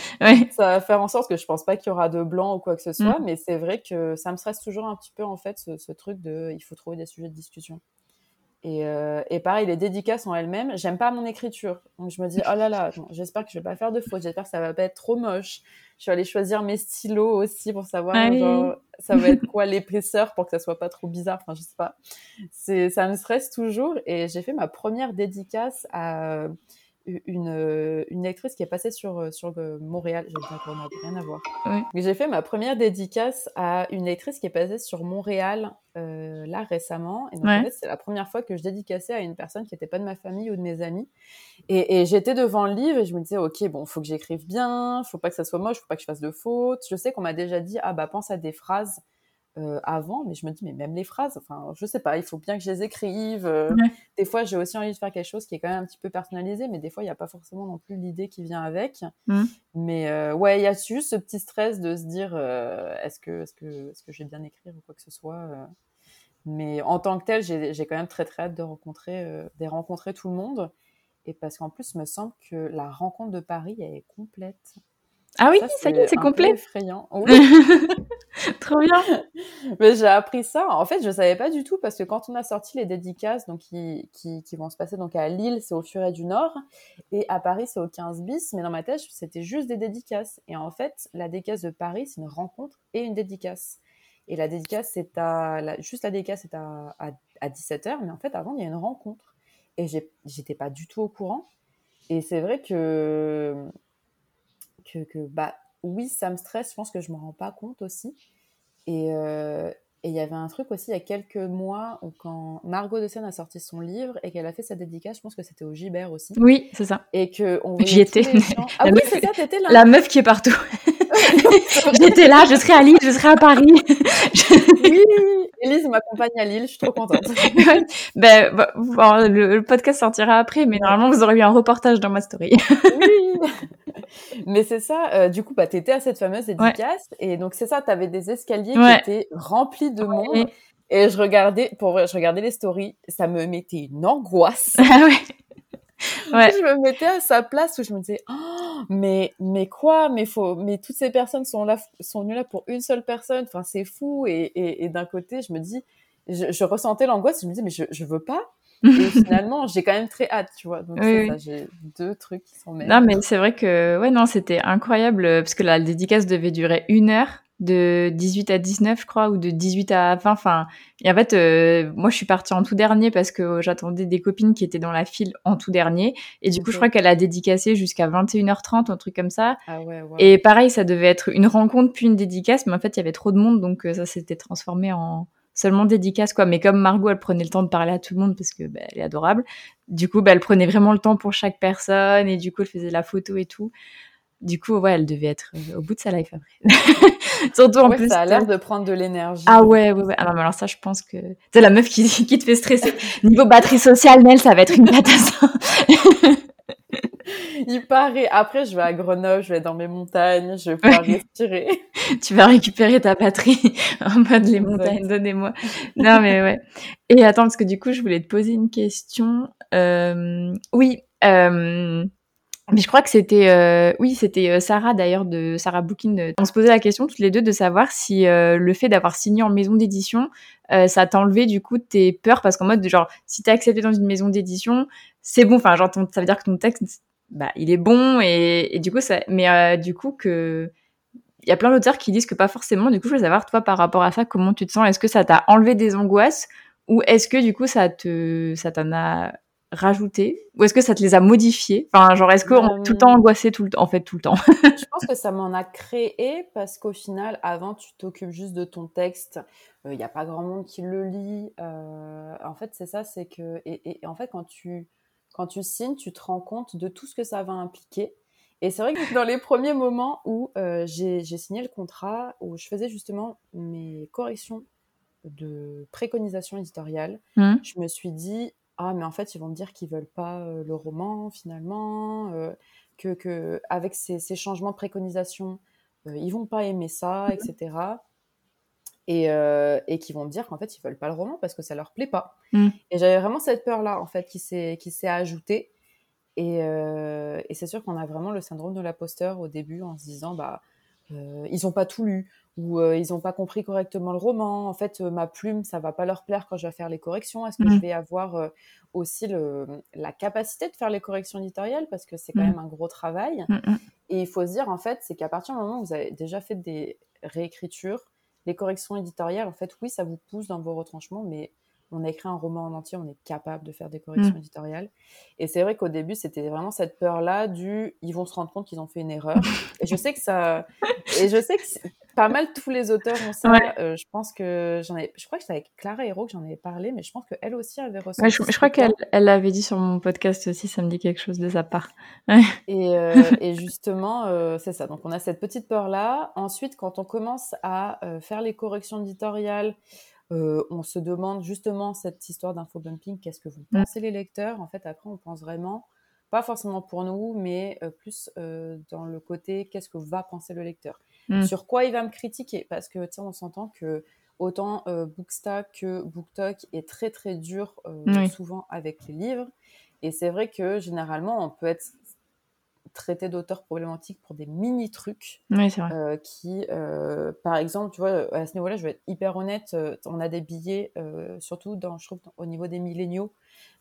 Ça va faire en sorte que je pense pas qu'il y aura de blanc ou quoi que ce soit, mm. mais c'est vrai que ça me stresse toujours un petit peu en fait ce, ce truc de il faut trouver des sujets de discussion. Et, euh, et, pareil, les dédicaces en elles-mêmes, j'aime pas mon écriture. Donc je me dis, oh là là, j'espère que je vais pas faire de fautes, j'espère que ça va pas être trop moche. Je vais aller choisir mes stylos aussi pour savoir genre, ça va être quoi l'épaisseur pour que ça soit pas trop bizarre. Enfin, je sais pas. C'est, ça me stresse toujours. Et j'ai fait ma première dédicace à une, euh, une actrice qui est passée sur, euh, sur Montréal. J'ai dit rien à voir. J'ai fait ma première dédicace à une actrice qui est passée sur Montréal euh, là récemment. Et donc, en fait, c'est la première fois que je dédicaçais à une personne qui n'était pas de ma famille ou de mes amis. Et, et j'étais devant le livre et je me disais, OK, bon, faut que j'écrive bien, faut pas que ça soit moche, faut pas que je fasse de fautes. Je sais qu'on m'a déjà dit, ah bah, pense à des phrases euh, avant, mais je me dis, mais même les phrases, enfin, je sais pas, il faut bien que je les écrive. Euh. Des fois, j'ai aussi envie de faire quelque chose qui est quand même un petit peu personnalisé, mais des fois, il n'y a pas forcément non plus l'idée qui vient avec. Mmh. Mais euh, ouais, il y a juste ce petit stress de se dire, est-ce que, est-ce que, est-ce que j'ai bien écrit ou quoi que ce soit. Mais en tant que tel, j'ai quand même très très hâte de rencontrer, de rencontrer tout le monde. Et parce qu'en plus, il me semble que la rencontre de Paris, elle est complète. Ah oui, ça, y est, c'est complet. effrayant. <laughs> Trop bien. <laughs> Mais j'ai appris ça. En fait, je savais pas du tout parce que quand on a sorti les dédicaces, donc qui, qui, qui vont se passer donc à Lille, c'est au Furet du Nord, et à Paris, c'est au 15 bis. Mais dans ma tête, c'était juste des dédicaces. Et en fait, la dédicace de Paris, c'est une rencontre et une dédicace. Et la dédicace, c'est à la, juste la dédicace, c'est à, à, à 17h. Mais en fait, avant, il y a une rencontre. Et j'étais pas du tout au courant. Et c'est vrai que que, bah, oui, ça me stresse, je pense que je ne me rends pas compte aussi. Euh, et il y avait un truc aussi il y a quelques mois où quand Margot de Seine a sorti son livre et qu'elle a fait sa dédicace, je pense que c'était au Gibert aussi. Oui, c'est ça. Et que J'y étais. <laughs> Ah oui, c'est ça, t'étais là. La meuf qui est partout. <laughs> J'étais là, je serai à Lille, je serai à Paris. <laughs> oui, Elise m'accompagne à Lille, je suis trop contente. <laughs> ben, bon, le, podcast sortira après, mais normalement vous aurez eu un reportage dans ma story. <laughs> oui. Mais c'est ça, euh, du coup, bah, tu étais à cette fameuse dédicace. Et donc, c'est ça, tu avais des escaliers qui étaient remplis de monde. Et je regardais, pour je regardais les stories, ça me mettait une angoisse. <laughs> Ah ouais. Ouais. Je me mettais à sa place où je me disais, oh, mais, mais quoi, mais faut, mais toutes ces personnes sont là, sont venues là pour une seule personne. Enfin, c'est fou. Et, et, et d'un côté, je me dis, je, je ressentais l'angoisse. Je me disais, mais je, je veux pas <laughs> et finalement, j'ai quand même très hâte, tu vois. Donc, j'ai deux trucs qui sont Non, mais c'est vrai que, ouais, non, c'était incroyable parce que la dédicace devait durer une heure de 18 à 19, je crois, ou de 18 à 20. Enfin, et en fait, euh, moi, je suis partie en tout dernier parce que j'attendais des copines qui étaient dans la file en tout dernier. Et du coup, je crois qu'elle a dédicacé jusqu'à 21h30, un truc comme ça. Ah ouais, ouais. Et pareil, ça devait être une rencontre puis une dédicace, mais en fait, il y avait trop de monde, donc euh, ça s'était transformé en, seulement dédicace quoi mais comme Margot elle prenait le temps de parler à tout le monde parce que bah, elle est adorable du coup bah, elle prenait vraiment le temps pour chaque personne et du coup elle faisait la photo et tout du coup ouais elle devait être euh, au bout de sa life après <laughs> surtout en plus ça a l'air de prendre de l'énergie ah ouais ouais ouais alors, alors ça je pense que c'est la meuf qui, <laughs> qui te fait stresser niveau batterie sociale Nel ça va être une catastrophe il paraît. Après, je vais à Grenoble, je vais dans mes montagnes, je vais pouvoir respirer. <laughs> tu vas récupérer ta batterie en mode les montagnes, donnez-moi. Non, mais ouais. Et attends, parce que du coup, je voulais te poser une question. Euh, oui, euh, mais je crois que c'était, euh, oui, c'était euh, Sarah d'ailleurs de Sarah Bookin. On se posait la question toutes les deux de savoir si euh, le fait d'avoir signé en maison d'édition, euh, ça t'enlevait du coup tes peurs? Parce qu'en mode genre si t'es accepté dans une maison d'édition, c'est bon. Enfin, genre ça veut dire que ton texte, bah, il est bon et, et du coup ça, mais du coup que il y a plein d'auteurs qui disent que pas forcément. Du coup, je veux savoir toi par rapport à ça, comment tu te sens? Est-ce que ça t'a enlevé des angoisses ou est-ce que du coup ça te, ça t'en a rajouté ou est-ce que ça te les a modifiés? Enfin, genre, est-ce qu'on est tout le temps angoissé tout le temps En fait, tout le temps? je pense que ça m'en a créé parce qu'au final, avant, tu t'occupes juste de ton texte. Il euh, n'y a pas grand monde qui le lit. Euh, en fait, c'est ça, c'est que et, et, en fait, quand tu quand tu signes, tu te rends compte de tout ce que ça va impliquer. Et c'est vrai que dans les premiers moments où euh, j'ai signé le contrat, où je faisais justement mes corrections de préconisation éditoriale, mmh. je me suis dit ah mais en fait ils vont me dire qu'ils veulent pas le roman finalement que, que avec ces, ces, changements de préconisation ils vont pas aimer ça etc et, et qui vont me dire qu'en fait ils veulent pas le roman parce que ça leur plaît pas. Mmh. et j'avais vraiment cette peur là en fait qui s'est qui s'est ajoutée. Et, et c'est sûr qu'on a vraiment le syndrome de l'imposteur au début en se disant bah ils ont pas tout lu ou euh, ils n'ont pas compris correctement le roman. En fait, euh, ma plume, ça va pas leur plaire quand je vais faire les corrections. Est-ce que je mmh. vais avoir euh, aussi le, la capacité de faire les corrections éditoriales? Parce que c'est quand mmh. même un gros travail. Mmh, Et il faut se dire en fait, c'est qu'à partir du moment où vous avez déjà fait des réécritures, les corrections éditoriales, en fait, oui, ça vous pousse dans vos retranchements, mais on a écrit un roman en entier, on est capable de faire des corrections éditoriales. Et c'est vrai qu'au début, c'était vraiment cette peur-là du, ils vont se rendre compte qu'ils ont fait une erreur. Et je sais que ça, et je sais que pas mal tous les auteurs ont ça. Euh, je pense que j'en ai, je crois que c'était avec Clara Hero que j'en avais parlé, mais je pense qu'elle aussi avait ressenti. je, crois qu'elle elle l'avait dit sur mon podcast aussi, ça me dit quelque chose de sa part. et, euh, <laughs> et, justement, euh, c'est ça. Donc on a cette petite peur-là. Ensuite, quand on commence à faire les corrections éditoriales, on se demande justement cette histoire d'infobumping, qu'est-ce que vous mm. pensez les lecteurs? En fait, après, on pense vraiment pas forcément pour nous, mais plus dans le côté qu'est-ce que va penser le lecteur? Mm. Sur quoi il va me critiquer Parce que, tu sais, on s'entend que autant euh, Bookstack que BookTok est très très dur euh, souvent avec les livres. Et c'est vrai que généralement, on peut être traité d'auteur problématique pour des mini trucs euh, qui, par exemple, tu vois, à ce niveau-là, je vais être hyper honnête, on a des billets, surtout dans, je trouve, au niveau des milléniaux,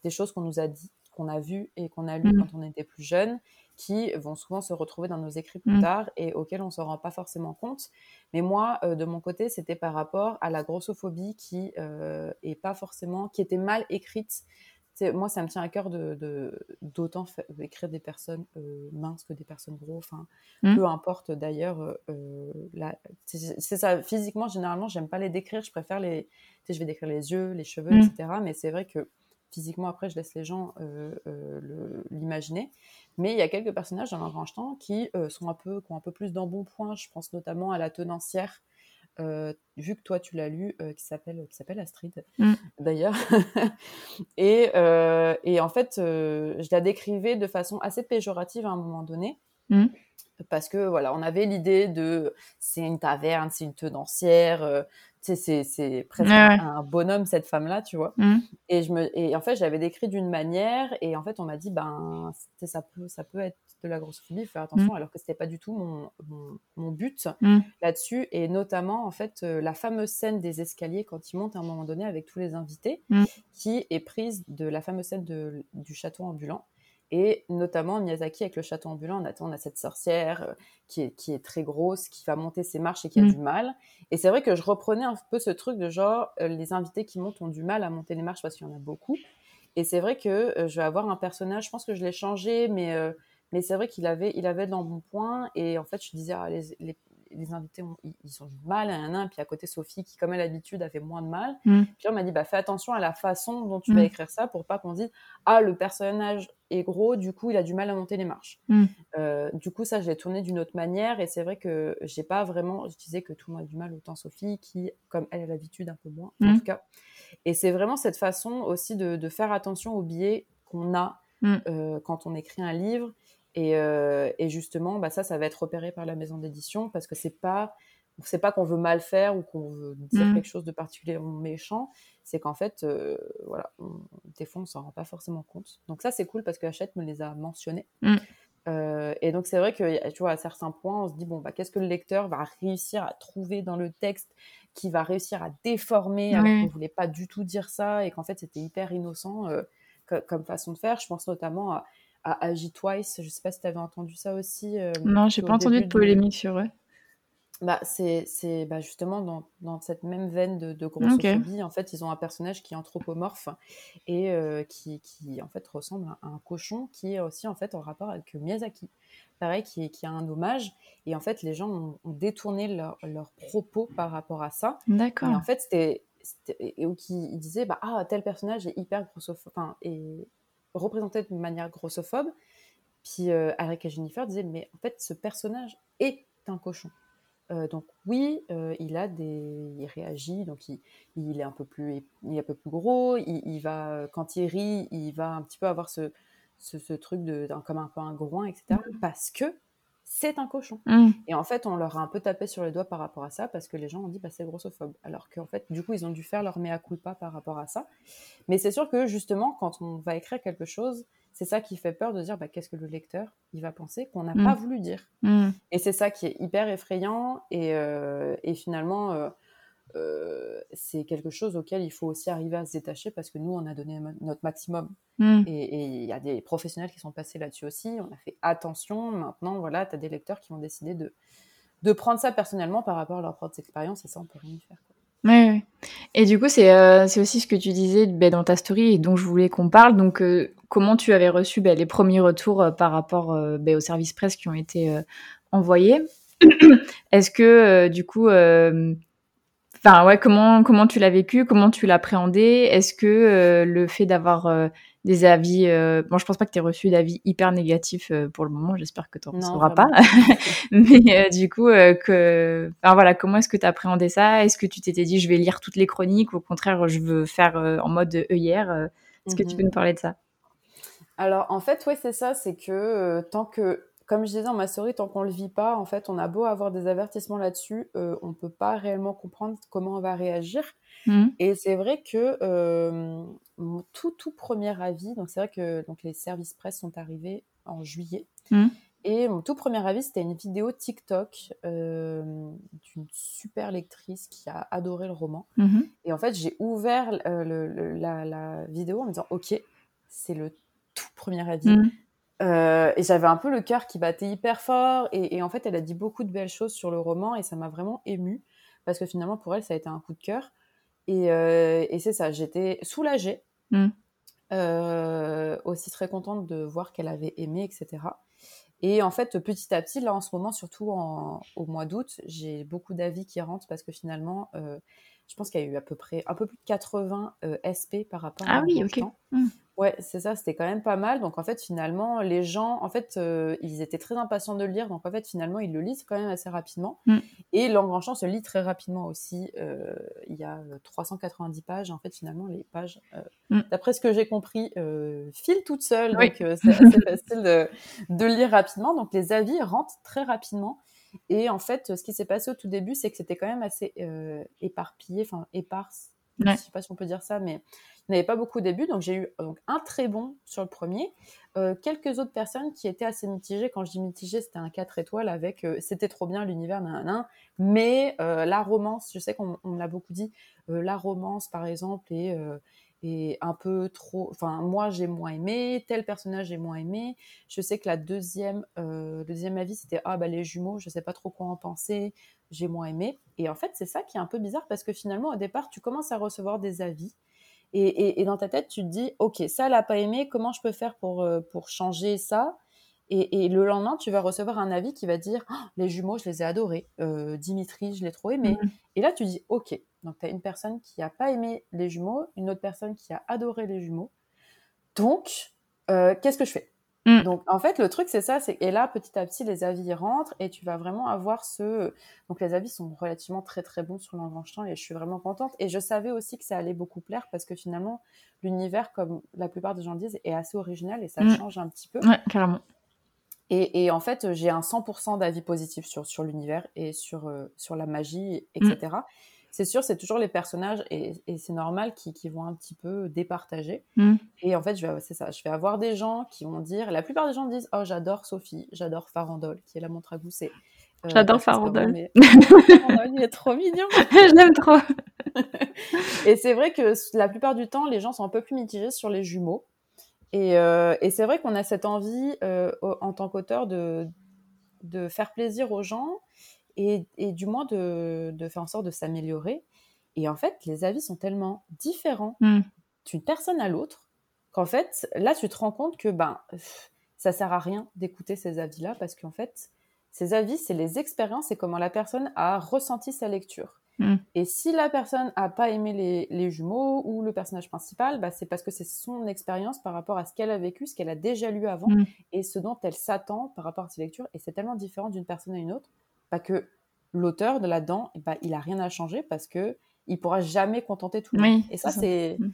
des choses qu'on nous a dit, qu'on a vues et qu'on a lues mm. quand on était plus jeune qui vont souvent se retrouver dans nos écrits plus mmh. tard et auxquels on ne se rend pas forcément compte. Mais moi, euh, de mon côté, c'était par rapport à la grossophobie qui euh, est pas forcément, qui était mal écrite. moi, ça me tient à cœur de d'autant écrire des personnes euh, minces que des personnes grosses. Enfin, mmh. peu importe d'ailleurs. c'est ça. Physiquement, généralement, j'aime pas les décrire. Je préfère les. je vais décrire les yeux, les cheveux, mmh. etc. Mais c'est vrai que physiquement, après, je laisse les gens l'imaginer. Mais il y a quelques personnages dans temps qui euh, sont un peu, qui ont un peu plus d'embonpoint. Je pense notamment à la tenancière, euh, vu que toi tu l'as lu, euh, qui s'appelle qui s'appelle Astrid, mm. d'ailleurs. <laughs> et, et, en fait, je la décrivais de façon assez péjorative à un moment donné. Mm. Parce que voilà, on avait l'idée de c'est une taverne, c'est une tenancière, c'est presque un, bonhomme cette femme là tu vois mmh. et je me et en fait j'avais décrit d'une manière et en fait on m'a dit ben ça peut ça peut être de la grossophobie faire attention mmh. alors que c'était pas du tout mon, mon, but mmh. là-dessus et notamment en fait euh, la fameuse scène des escaliers quand ils montent à un moment donné avec tous les invités qui est prise de la fameuse scène de, du château ambulant et notamment Miyazaki avec le château ambulant, on attend, on a cette sorcière euh, qui, est, qui est très grosse, qui va monter ses marches et qui a mm. du mal. Et c'est vrai que je reprenais un peu ce truc de genre, euh, les invités qui montent ont du mal à monter les marches parce qu'il y en a beaucoup. Et c'est vrai que euh, je vais avoir un personnage, je pense que je l'ai changé, mais, mais c'est vrai qu'il avait, il avait de l'embonpoint. Et en fait, je disais, ah, les, les, les invités, ont, ils, ont du mal à un, un. Puis à côté, Sophie, qui, comme elle a l'habitude, a fait moins de mal. Mm. Puis on m'a dit, bah, fais attention à la façon dont tu vas mm. écrire ça pour pas qu'on dise, ah, le personnage est gros, du coup, il a du mal à monter les marches. Mm. Euh, du coup, ça, je l'ai tourné d'une autre manière. Et c'est vrai que j'ai pas vraiment, je disais que tout le monde a du mal, autant Sophie, qui, comme elle a l'habitude, un peu moins, en tout cas. Et c'est vraiment cette façon aussi de, faire attention aux biais qu'on a euh, quand on écrit un livre Et, euh, et justement, bah, ça, ça va être repéré par la maison d'édition parce que c'est pas, c'est pas qu'on veut mal faire ou qu'on veut dire Mm. quelque chose de particulièrement méchant. C'est qu'en fait, euh, voilà, on- des fois, on s'en rend pas forcément compte. Donc ça, c'est cool parce que Hachette me les a mentionnés. Mm. Euh, et donc c'est vrai que tu vois à certains points on se dit bon bah qu'est-ce que le lecteur va réussir à trouver dans le texte qui va réussir à déformer alors qu'on voulait pas du tout dire ça et qu'en fait c'était hyper innocent euh, co- comme façon de faire je pense notamment à, à Agi Twice je sais pas si tu avais entendu ça aussi euh, Non, j'ai pas entendu de du- polémique sur eux. bah, c'est c'est, bah, justement dans, dans cette même veine de, de grossophobie. En fait, ils ont un personnage qui est anthropomorphe et euh, qui, qui, en fait, ressemble à un cochon qui est aussi, en fait, en rapport avec Miyazaki. Pareil, qui, qui a un hommage. Et en fait, les gens ont, ont détourné leur- leurs propos par rapport à ça. Et D'accord. en fait, c'était. et- Ou qui ils disaient, bah, ah, tel personnage est hyper grossophobe. Enfin, représenté de manière grossophobe. Puis euh, et Jennifer disaient, mais en fait, ce personnage est un cochon. Euh, donc oui, euh, il a des, il réagit, donc il, il est un peu plus, il est un peu plus gros. Il, il va, quand il rit, il va un petit peu avoir ce, ce, ce truc de, comme un peu un groin, etc. Parce que c'est un cochon. Mm. Et en fait, on leur a un peu tapé sur les doigts par rapport à ça parce que les gens ont dit bah, c'est grossophobe. Alors qu'en fait, du coup, ils ont dû faire leur mea culpa par rapport à ça. Mais c'est sûr que justement, quand on va écrire quelque chose, c'est ça qui fait peur de dire bah, qu'est-ce que le lecteur il va penser qu'on n'a Mm. pas voulu dire. Mm. Et c'est ça qui est hyper effrayant. Et, euh, et finalement, euh, euh, c'est quelque chose auquel il faut aussi arriver à se détacher parce que nous, on a donné notre maximum. Mm. Et il y a des professionnels qui sont passés là-dessus aussi. On a fait attention. Maintenant, voilà, tu as des lecteurs qui ont décidé de, de prendre ça personnellement par rapport à leur propre expérience. Et ça, on peut rien y faire. quoi. Ouais. Et du coup, c'est euh, c'est aussi ce que tu disais ben, dans ta story et dont je voulais qu'on parle. Donc, euh, comment tu avais reçu ben, les premiers retours euh, par rapport ben, aux services presse qui ont été envoyés? <clears throat> Est-ce que, du coup, enfin, ouais, comment, comment tu l'as vécu Comment tu l'appréhendais? Est-ce que euh, le fait d'avoir euh, des avis. euh, Bon, je pense pas que tu aies reçu d'avis hyper négatifs euh, pour le moment. J'espère que tu n'en recevras pas. <laughs> Mais euh, du coup, euh, que, enfin, voilà, comment est-ce que tu appréhendais ça? Est-ce que tu t'étais dit, je vais lire toutes les chroniques ou Au contraire, je veux faire euh, en mode œillère euh, Est-ce que tu Mhm. peux nous parler de ça? Alors, en fait, ouais, c'est ça. C'est que euh, tant que, comme je disais dans ma story, tant qu'on le vit pas, en fait, on a beau avoir des avertissements là-dessus, euh, on peut pas réellement comprendre comment on va réagir. Mhm. Et c'est vrai que euh, mon tout, tout premier avis, donc c'est vrai que donc, les services presse sont arrivés en juillet. Mhm. Et mon tout premier avis, c'était une vidéo TikTok euh, d'une super lectrice qui a adoré le roman. Mhm. Et en fait, j'ai ouvert euh, le- le- la, la vidéo en me disant, OK, c'est le tout premier avis. Euh, et j'avais un peu le cœur qui battait hyper fort. Et, et en fait, elle a dit beaucoup de belles choses sur le roman et ça m'a vraiment émue. Parce que finalement, pour elle, ça a été un coup de cœur. Et, euh, et c'est ça, j'étais soulagée. Mm. Euh, aussi très contente de voir qu'elle avait aimé, etc. Et en fait, petit à petit, là en ce moment, surtout en- au mois d'août, j'ai beaucoup d'avis qui rentrent parce que finalement, je pense qu'il y a eu à peu près un peu plus de 80 euh, SP par rapport à Ah oui, ok. Rostand. Mm. Ouais, c'est ça, c'était quand même pas mal. Donc en fait, finalement, les gens, en fait, euh, ils étaient très impatients de le lire. Donc en fait, finalement, ils le lisent quand même assez rapidement. Mm. Et L'Engrandchant se lit très rapidement aussi. Euh, il y a euh, 390 pages. En fait, finalement, les pages, euh, Mm. d'après ce que j'ai compris, filent toutes seules. Oui. Donc c'est assez <laughs> facile de, de lire rapidement. Donc les avis rentrent très rapidement. Et en fait, ce qui s'est passé au tout début, c'est que c'était quand même assez euh, éparpillé, enfin éparse. Ouais. Je sais pas si on peut dire ça, mais il n'y avait pas beaucoup au début. Donc j'ai eu donc, un très bon sur le premier. Euh, quelques autres personnes qui étaient assez mitigées. Quand je dis mitigées, c'était un 4 étoiles avec euh, c'était trop bien l'univers, nan, mais euh, la romance, je sais qu'on on me l'a beaucoup dit, euh, la romance par exemple est, est un peu trop. Enfin, moi j'ai moins aimé, tel personnage j'ai moins aimé. Je sais que la deuxième, euh, le deuxième avis c'était ah bah les jumeaux, je sais pas trop quoi en penser, j'ai moins aimé. Et en fait, c'est ça qui est un peu bizarre parce que finalement, au départ, tu commences à recevoir des avis. Et, et- et dans ta tête, tu te dis, OK, ça, elle n'a pas aimé, comment je peux faire pour, euh, pour changer ça? Et, et le lendemain, tu vas recevoir un avis qui va dire, Oh, les jumeaux, je les ai adorés, Euh, Dimitri, je l'ai trop aimé. Mhm. Et là, tu dis, OK, donc tu as une personne qui n'a pas aimé les jumeaux, une autre personne qui a adoré les jumeaux. Donc, euh, qu'est-ce que je fais? Mm. Donc, en fait, le truc, c'est ça. c'est Et là, petit à petit, les avis rentrent et tu vas vraiment avoir ce. Donc, les avis sont relativement très, très bons sur l'Engrangement et je suis vraiment contente. Et je savais aussi que ça allait beaucoup plaire parce que finalement, l'univers, comme la plupart des gens disent, est assez original et ça Mm. change un petit peu. Ouais, carrément. Et, en fait, j'ai un 100% d'avis positif sur, sur l'univers et sur, sur la magie, etc. Mm. C'est sûr, c'est toujours les personnages, et, c'est normal, qui, qui, vont un petit peu départager. Mm. Et en fait, c'est ça, je vais avoir des gens qui vont dire, la plupart des gens disent, oh, j'adore Sophie, j'adore Farandole, qui est la montre à gousset. J'adore <laughs> Farandole. il est trop mignon. <laughs> je l'aime trop. <laughs> et c'est vrai que la plupart du temps, les gens sont un peu plus mitigés sur les jumeaux. Et, euh, et c'est vrai qu'on a cette envie, euh, en tant qu'auteur, de, de faire plaisir aux gens et, et du moins de, de, faire en sorte de s'améliorer. Et en fait, les avis sont tellement différents mm. d'une personne à l'autre qu'en fait, là, tu te rends compte que ben, ça sert à rien d'écouter ces avis-là parce qu'en fait, ces avis, c'est les expériences et comment la personne a ressenti sa lecture. Mm. Et si la personne n'a pas aimé les, jumeaux ou le personnage principal, bah, c'est parce que c'est son expérience par rapport à ce qu'elle a vécu, ce qu'elle a déjà lu avant mm. et ce dont elle s'attend par rapport à ses lectures. Et c'est tellement différent d'une personne à une autre bah, que l'auteur de là-dedans, bah, il a rien à changer parce que il pourra jamais contenter tout le monde. et ça, c'est mm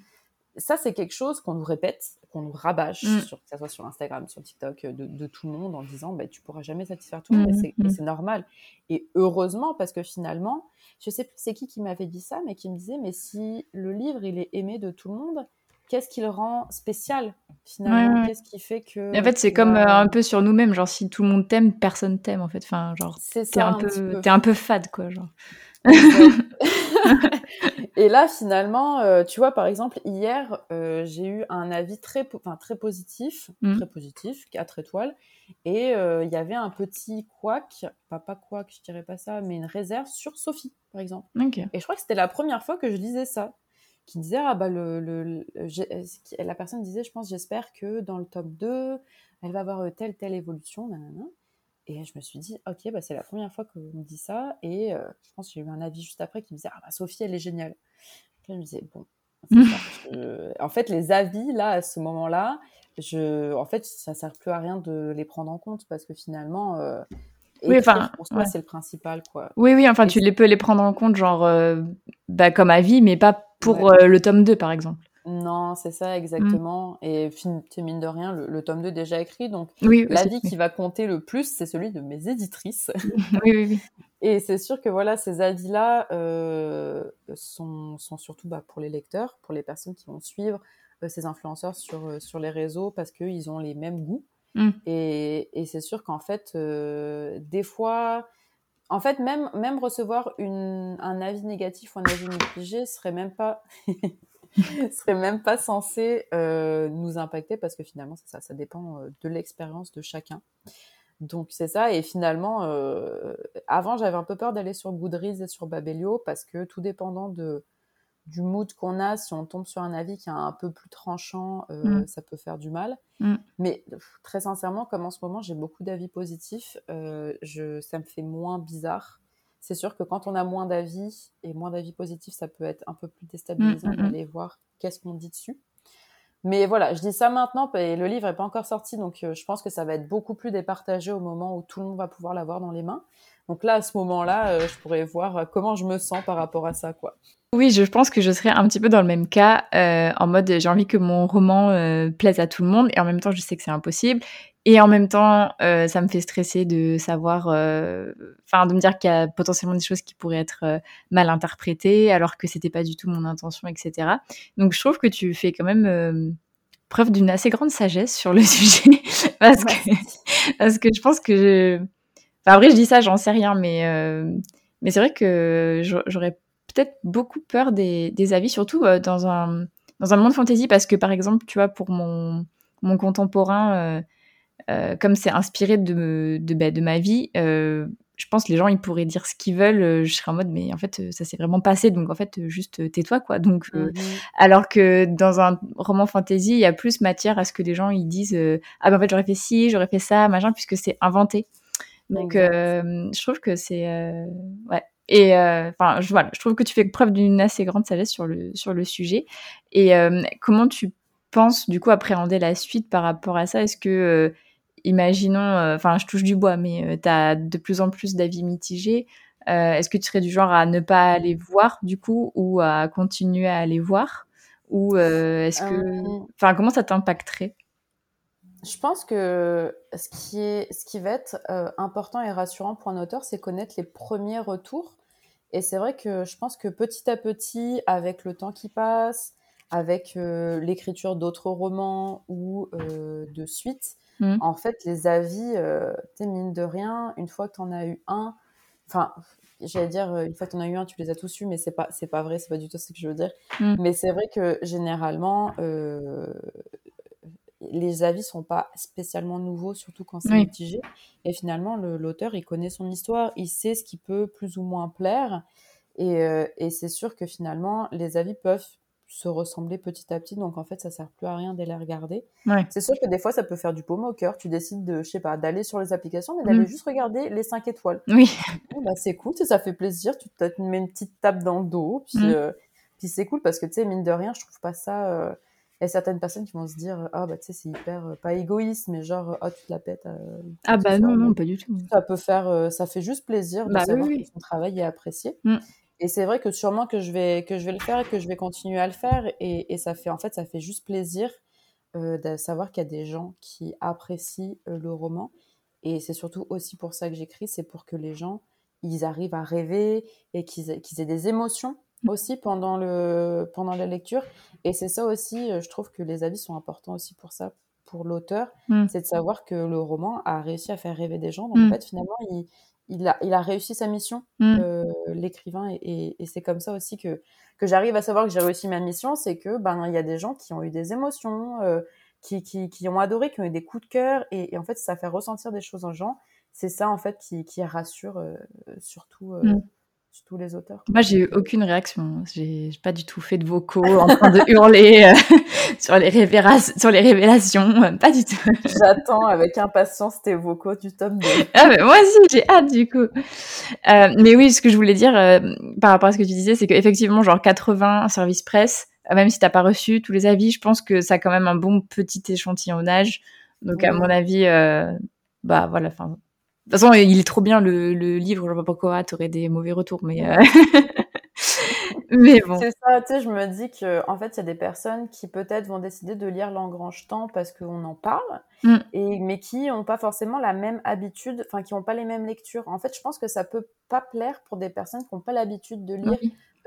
ça, c'est quelque chose qu'on nous répète, qu'on nous rabâche, mm. sur, que ce soit sur Instagram, sur TikTok, de, tout le monde, en disant bah, tu pourras jamais satisfaire tout le monde, et mm, c'est normal. Et heureusement, parce que finalement, je sais plus c'est qui qui m'avait dit ça, mais qui me disait mais si le livre il est aimé de tout le monde, qu'est-ce qui le rend spécial finalement? Qu'est-ce qui fait que En fait, c'est comme euh, un peu sur nous-mêmes, genre si tout le monde t'aime, personne t'aime en fait. Enfin, genre t'es un, un, peu, es un peu fade quoi, genre. <laughs> et là, finalement, euh, tu vois, par exemple, hier, euh, j'ai eu un avis très, enfin, très positif, mmh. très positif, 4 étoiles, et euh, il y avait un petit couac, pas, pas couac, je dirais pas ça, mais une réserve sur Sophie, par exemple. Et je crois que c'était la première fois que je lisais ça, qui disait, ah bah, le, le, la personne disait, je pense, j'espère que dans le top 2, elle va avoir telle, telle évolution, nanana. Et je me suis dit, ok, bah, c'est la première fois qu'on me dit ça. Et euh, je pense que j'ai eu un avis juste après qui me disait, ah bah Sophie, elle est géniale. je me disais, bon. <laughs> En fait, les avis, là, à ce moment-là, je... en fait, ça sert plus à rien de les prendre en compte parce que finalement, euh, oui, enfin, pour moi, c'est le principal, quoi. Oui, oui, enfin, tu les peux les prendre en compte, genre, euh, bah, comme avis, mais pas pour le tome 2, par exemple. Non, c'est ça exactement. Mmh. Et mine de rien, le, tome 2 est déjà écrit, donc l'avis qui va compter le plus, c'est celui de mes éditrices. <laughs> oui, oui, oui. Et c'est sûr que voilà, ces avis-là euh, sont, sont, surtout bah, pour les lecteurs, pour les personnes qui vont suivre euh, ces influenceurs sur, euh, sur les réseaux, parce qu'ils ont les mêmes goûts. Mmh. Et, et c'est sûr qu'en fait, des fois, en fait, même, même recevoir une, un avis négatif ou un avis mitigé serait même pas <laughs> serait même pas censé euh, nous impacter parce que finalement, c'est ça, ça dépend euh, de l'expérience de chacun. Donc c'est ça. Et finalement, euh, avant, j'avais un peu peur d'aller sur Goodreads et sur Babelio parce que tout dépendant de du mood qu'on a, si on tombe sur un avis qui est un peu plus tranchant, mm. ça peut faire du mal. Mm. Mais très sincèrement, comme en ce moment j'ai beaucoup d'avis positifs, je, ça me fait moins bizarre c'est sûr que quand on a moins d'avis et moins d'avis positifs, ça peut être un peu plus déstabilisant mm. d'aller voir qu'est-ce qu'on dit dessus. Mais voilà, je dis ça maintenant et le livre n'est pas encore sorti, donc euh, je pense que ça va être beaucoup plus départagé au moment où tout le monde va pouvoir l'avoir dans les mains. Donc là, à ce moment-là, euh, je pourrais voir euh, comment je me sens par rapport à ça, quoi. Oui, je pense que je serais un petit peu dans le même cas, en mode j'ai envie que mon roman plaise à tout le monde et en même temps je sais que c'est impossible et en même temps, euh, ça me fait stresser de savoir, euh, enfin, de me dire qu'il y a potentiellement des choses qui pourraient être euh, mal interprétées, alors que c'était pas du tout mon intention, etc. Donc, je trouve que tu fais quand même preuve d'une assez grande sagesse sur le <laughs> sujet, <laughs> parce que parce que je pense que, je... enfin, après, je dis ça, j'en sais rien, mais mais c'est vrai que j'aurais peut-être beaucoup peur des, des avis, surtout dans un dans un monde fantasy, parce que par exemple, tu vois, pour mon mon contemporain euh, comme c'est inspiré de, de, bah, de, ma vie, euh, je pense que les gens ils pourraient dire ce qu'ils veulent. Euh, je serais en mode, mais en fait, ça s'est vraiment passé. Donc en fait, juste tais-toi, quoi. Donc, mhm. alors que dans un roman fantasy, il y a plus matière à ce que les gens ils disent, ah ben en fait, j'aurais fait ci, j'aurais fait ça, machin, puisque c'est inventé. Donc, je trouve que c'est ouais. Et enfin, je, voilà, je trouve que tu fais preuve d'une assez grande sagesse sur le sur le sujet. Et comment tu penses du coup appréhender la suite par rapport à ça? Est-ce que imaginons, euh, enfin, je touche du bois, mais euh, tu as de plus en plus d'avis mitigés. Euh, est-ce que tu serais du genre à ne pas aller voir, du coup, ou à continuer à aller voir? Ou est-ce que. Enfin, comment ça t'impacterait? Je pense que ce qui, est, ce qui va être euh, important et rassurant pour un auteur, c'est connaître les premiers retours. Et c'est vrai que je pense que petit à petit, avec le temps qui passe, avec euh, l'écriture d'autres romans ou euh, de suites, mmh. en fait, les avis, tu mine de rien, une fois que tu en as eu un, enfin, j'allais dire, une fois que tu en as eu un, tu les as tous eus, mais c'est pas, c'est pas vrai, c'est pas du tout ce que je veux dire. Mmh. Mais c'est vrai que généralement, les avis sont pas spécialement nouveaux, surtout quand c'est mitigé. Et finalement, l'auteur, il connaît son histoire, il sait ce qui peut plus ou moins plaire. Et, euh, et c'est sûr que finalement, les avis peuvent se ressembler petit à petit. Donc en fait, ça sert plus à rien de les regarder. C'est sûr que des fois, ça peut faire du paume au cœur. Tu décides de, je sais pas, d'aller sur les applications, mais d'aller mm. juste regarder les 5 étoiles. Oui. <laughs> bah, c'est cool, ça fait plaisir. Tu te mets une petite tape dans le dos. Puis, mm. euh, puis c'est cool parce que, tu sais, mine de rien, je trouve pas ça... Euh, il y a certaines personnes qui vont se dire ah bah tu sais c'est hyper euh, pas égoïste mais genre oh tu te la pètes euh, ah bah non non pas du tout. Ça peut faire euh, ça fait juste plaisir de bah savoir que son travail est apprécié. Mm. et c'est vrai que sûrement que je vais que je vais le faire et que je vais continuer à le faire. Et, et ça fait en fait ça fait juste plaisir de savoir qu'il y a des gens qui apprécient le roman. Et c'est surtout aussi pour ça que j'écris c'est pour que les gens ils arrivent à rêver et qu'ils aient des émotions aussi pendant, le, pendant la lecture. Et c'est ça aussi, euh, je trouve que les avis sont importants aussi pour ça, pour l'auteur. Mm. C'est de savoir que le roman a réussi à faire rêver des gens. Donc, en mm. fait, finalement, il, il, a, il a réussi sa mission, mm. euh, l'écrivain. Et, et, c'est comme ça aussi que, que j'arrive à savoir que j'ai réussi ma mission. C'est que, ben, il y a des gens qui ont eu des émotions, euh, qui, qui, qui, ont adoré, qui ont eu des coups de cœur. Et, en fait, ça fait ressentir des choses en gens. C'est ça, en fait, qui, qui rassure surtout tous les auteurs. Moi, j'ai eu aucune réaction. J'ai pas du tout fait de vocaux en train de hurler euh, <laughs> sur, les sur les révélations. Euh, pas du tout. J'attends avec impatience tes vocaux du tome 2. <laughs> Ah, moi aussi, j'ai hâte du coup. Euh, mais oui, ce que je voulais dire par rapport à ce que tu disais, c'est qu'effectivement, genre 80 services presse, même si t'as pas reçu tous les avis, je pense que ça a quand même un bon petit échantillonnage. Donc, à mon avis, bah voilà, enfin toute façon, il est trop bien le, livre. Je vois pas pourquoi tu aurais des mauvais retours, mais euh, <laughs> mais bon. C'est ça, tu sais, je me dis que en fait, il y a des personnes qui peut-être vont décider de lire temps parce qu'on en parle, mm. et mais qui n'ont pas forcément la même habitude, enfin qui n'ont pas les mêmes lectures. En fait, je pense que ça peut pas plaire pour des personnes qui n'ont pas l'habitude de lire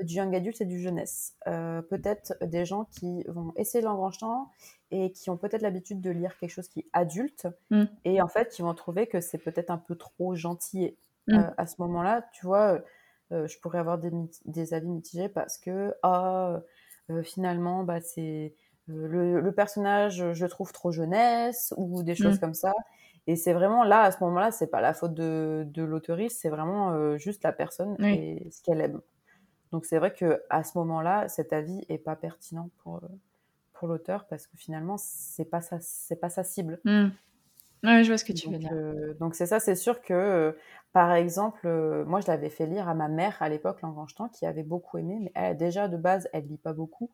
du young adulte et du jeunesse. Euh, peut-être des gens qui vont essayer temps et qui ont peut-être l'habitude de lire quelque chose qui est adulte mm. et en fait qui vont trouver que c'est peut-être un peu trop gentil. Mm. Euh, à ce moment-là, tu vois, euh, je pourrais avoir des, des, avis mitigés parce que ah, finalement, bah, c'est le, personnage, je le trouve trop jeunesse ou des choses mm. comme ça. Et c'est vraiment là, à ce moment-là, c'est pas la faute de, de l'autoriste, c'est vraiment juste la personne et ce qu'elle aime. Donc c'est vrai que à ce moment-là, cet avis est pas pertinent pour euh, pour l'auteur parce que finalement c'est pas sa c'est pas sa cible. Mmh. je vois ce que tu veux dire. Euh, donc c'est ça, c'est sûr que euh, par exemple, moi je l'avais fait lire à ma mère à l'époque temps qui avait beaucoup aimé, mais elle, déjà de base elle lit pas beaucoup,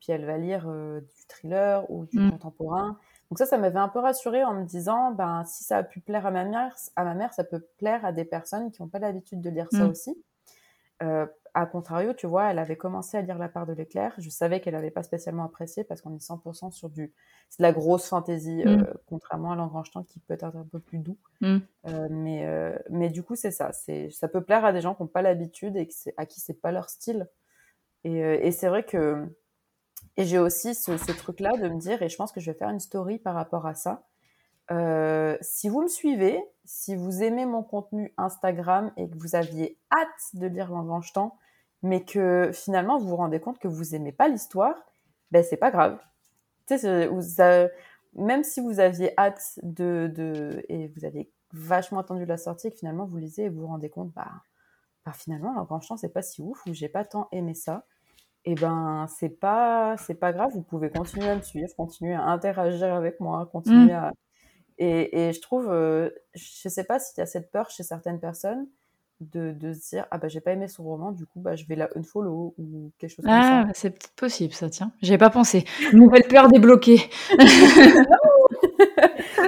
puis elle va lire du thriller ou du mmh. contemporain. Donc ça, ça m'avait un peu rassurée en me disant, ben si ça a pu plaire à ma mère, à ma mère, ça peut plaire à des personnes qui n'ont pas l'habitude de lire ça mmh. aussi. Euh, a contrario, tu vois, elle avait commencé à lire La part de l'éclair. Je savais qu'elle n'avait pas spécialement apprécié parce qu'on est 100% sur du, de la grosse fantaisie, euh, mm. contrairement à L'Engrangetant qui peut être un peu plus doux. Mm. Euh, mais, euh, mais du coup, c'est ça. C'est, ça peut plaire à des gens qui n'ont pas l'habitude et à qui c'est pas leur style. Et, et c'est vrai que, et j'ai aussi ce, ce truc-là de me dire, et je pense que je vais faire une story par rapport à ça. Euh, si vous me suivez, si vous aimez mon contenu Instagram et que vous aviez hâte de lire L'Engrange Temps, mais que finalement vous vous rendez compte que vous aimez pas l'histoire, ben c'est pas grave. Tu sais, même si vous aviez hâte de, de, et vous aviez vachement attendu la sortie et que finalement vous lisez et vous vous rendez compte, bah, bah finalement L'Engrange Temps c'est pas si ouf ou j'ai pas tant aimé ça. Et ben c'est pas c'est pas grave, vous pouvez continuer à me suivre, continuer à interagir avec moi, continuer mmh. à et, et je trouve, euh, je sais pas s'il y a cette peur chez certaines personnes de, de se dire ah bah j'ai pas aimé son roman, du coup bah je vais la unfollow ou quelque chose comme ça. Ah, c'est peut-être possible ça, tiens. J'avais pas pensé. Nouvelle peur débloquée. <laughs>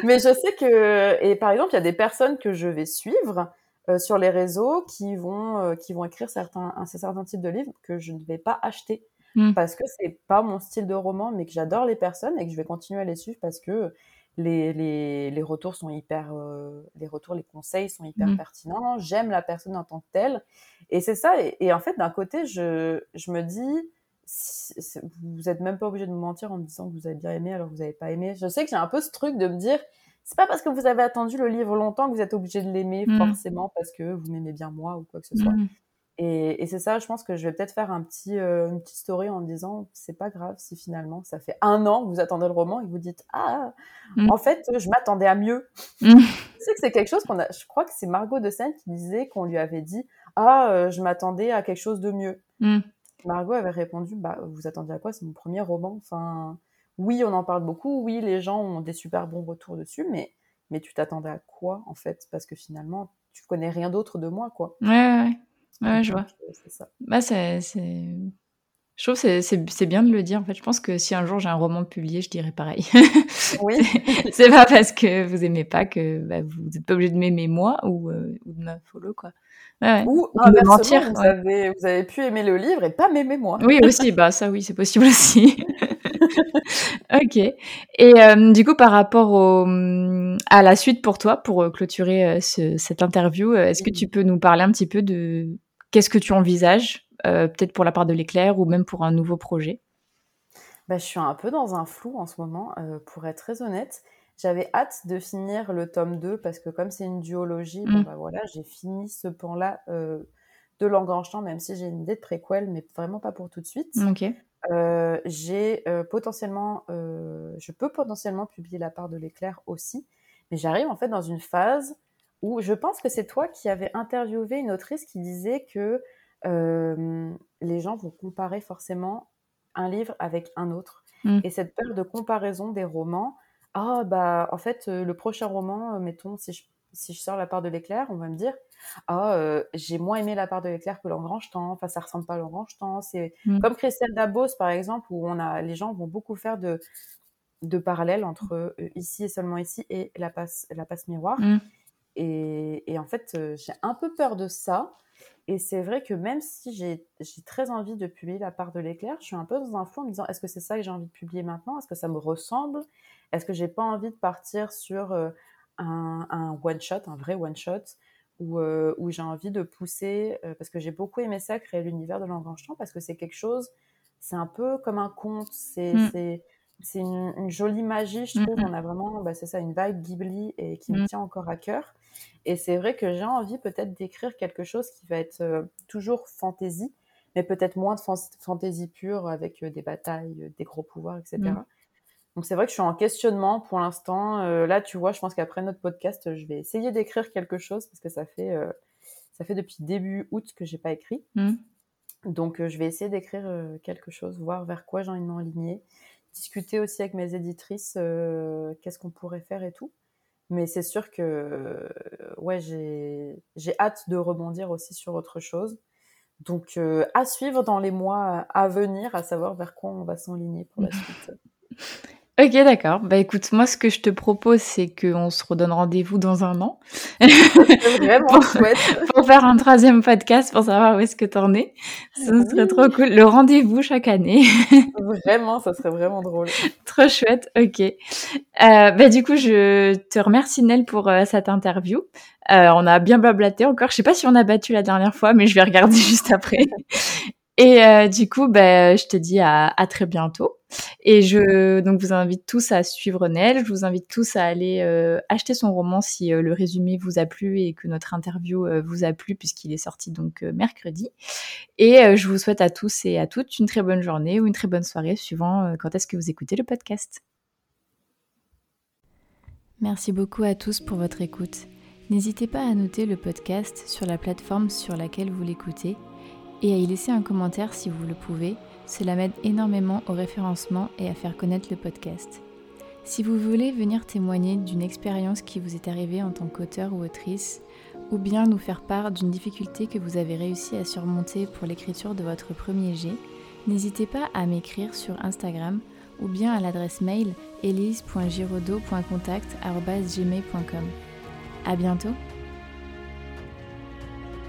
Mais je sais que et par exemple il y a des personnes que je vais suivre euh, sur les réseaux qui vont euh, qui vont écrire certains un certain type de livres que je ne vais pas acheter. Mmh. Parce que c'est pas mon style de roman, mais que j'adore les personnes et que je vais continuer à les suivre parce que les, les, les, retours sont hyper, euh, les retours, les conseils sont hyper mmh. pertinents. J'aime la personne en tant que telle. Et c'est ça. Et, en fait, d'un côté, je, je me dis, vous êtes même pas obligé de me mentir en me disant que vous avez bien aimé alors que vous n'avez pas aimé. Je sais que j'ai un peu ce truc de me dire, c'est pas parce que vous avez attendu le livre longtemps que vous êtes obligé de l'aimer mmh. forcément parce que vous m'aimez bien moi ou quoi que ce soit. Mmh. Et, c'est ça, je pense que je vais peut-être faire un petit, euh, une petite story en disant c'est pas grave si finalement ça fait un an que vous attendez le roman et vous dites ah mm. en fait je m'attendais à mieux. Mm. <laughs> sais que c'est quelque chose qu'on a. Je crois que c'est Margot de Seine qui disait qu'on lui avait dit ah euh, je m'attendais à quelque chose de mieux. Mm. Margot avait répondu bah vous attendez à quoi? C'est mon premier roman. Enfin oui on en parle beaucoup oui les gens ont des super bons retours dessus mais mais tu t'attendais à quoi en fait? Parce que finalement tu connais rien d'autre de moi quoi. Ouais ouais. Ouais, je vois. Ça. Bah, c'est, Je trouve que c'est bien de le dire. En fait, je pense que si un jour j'ai un roman publié, je dirais pareil. <laughs> Oui. c'est pas parce que vous aimez pas que bah, vous n'êtes pas obligé de m'aimer moi ou, euh, ou, de me follow, quoi. Ouais, ou de mentir. Vous, avez, vous avez pu aimer le livre et pas m'aimer moi. Oui, aussi. bah, ça, oui, c'est possible aussi. <laughs> ok. Et euh, du coup, par rapport au, à la suite pour toi, pour euh, clôturer cette interview, est-ce que tu peux nous parler un petit peu de Qu'est-ce que tu envisages, euh, peut-être pour la part de l'éclair ou même pour un nouveau projet? Bah, Je suis un peu dans un flou en ce moment, euh, pour être très honnête. J'avais hâte de finir le tome 2 parce que comme c'est une duologie, bon, mm. bah, voilà, j'ai fini ce pan-là euh, de l'engranchement, même si j'ai une idée de préquel, mais vraiment pas pour tout de suite. j'ai potentiellement, je peux potentiellement publier la part de l'éclair aussi, mais j'arrive en fait dans une phase où je pense que c'est toi qui avais interviewé une autrice qui disait que euh, les gens vont comparer forcément un livre avec un autre. Mm. Et cette peur de comparaison des romans, ah bah en fait euh, le prochain roman, euh, mettons si je, si je sors la part de l'éclair, on va me dire ah j'ai moins aimé la part de l'éclair que l'engrange-temps, enfin ça ressemble pas à l'engrange-temps. C'est mm. comme Christelle Dabos par exemple où on a les gens vont beaucoup faire de de parallèles entre ici et seulement ici et la passe la passe miroir. Et, en fait, euh, j'ai un peu peur de ça. Et c'est vrai que même si j'ai très envie de publier La part de l'éclair, je suis un peu dans un flou en me disant est-ce que c'est ça que j'ai envie de publier maintenant? Est-ce que ça me ressemble? Est-ce que j'ai pas envie de partir sur euh, un, one-shot, un vrai one-shot où, euh, où j'ai envie de pousser, parce que j'ai beaucoup aimé ça, créer l'univers de l'engrange-temps, parce que c'est quelque chose, c'est un peu comme un conte, c'est mm c'est une, jolie magie, je trouve. On a vraiment, bah, c'est ça, une vibe Ghibli et qui me mm. tient encore à cœur. Et c'est vrai que j'ai envie peut-être d'écrire quelque chose qui va être euh, toujours fantasy, mais peut-être moins de fantasy pure avec euh, des batailles, euh, des gros pouvoirs, etc. Mm. Donc c'est vrai que je suis en questionnement pour l'instant. là, tu vois, je pense qu'après notre podcast, je vais essayer d'écrire quelque chose parce que ça fait ça fait depuis début août que j'ai pas écrit. Mm. Donc je vais essayer d'écrire quelque chose, voir vers quoi j'ai envie de m'enligner discuter aussi avec mes éditrices qu'est-ce qu'on pourrait faire et tout. Mais c'est sûr que euh, ouais, j'ai hâte de rebondir aussi sur autre chose. Donc euh, à suivre dans les mois à venir, à savoir vers quoi on va s'enligner pour la <laughs> suite. Ok, d'accord. Bah écoute, moi ce que je te propose, c'est qu'on se redonne rendez-vous dans un an. <laughs> vraiment pour, chouette. pour faire un troisième podcast pour savoir où est-ce que t'en es. Ça serait trop cool. Le rendez-vous chaque année. <laughs> vraiment, ça serait vraiment drôle. trop chouette, ok. Euh, bah du coup, je te remercie Nel pour euh, cette interview. Euh, on a bien blablaté encore. Je sais pas si on a battu la dernière fois, mais je vais regarder <laughs> juste après. Et du coup, ben, je te dis à, à, très bientôt. Et je vous invite tous à suivre Nel. Je vous invite tous à aller euh, acheter son roman si euh, le résumé vous a plu et que notre interview vous a plu puisqu'il est sorti donc mercredi. Et je vous souhaite à tous et à toutes une très bonne journée ou une très bonne soirée suivant quand est-ce que vous écoutez le podcast. Merci beaucoup à tous pour votre écoute. N'hésitez pas à noter le podcast sur la plateforme sur laquelle vous l'écoutez et à y laisser un commentaire si vous le pouvez. Cela m'aide énormément au référencement et à faire connaître le podcast. Si vous voulez venir témoigner d'une expérience qui vous est arrivée en tant qu'auteur ou autrice, ou bien nous faire part d'une difficulté que vous avez réussi à surmonter pour l'écriture de votre premier jet, n'hésitez pas à m'écrire sur Instagram ou bien à l'adresse mail elise.giraudot.contact.gmail.com. À bientôt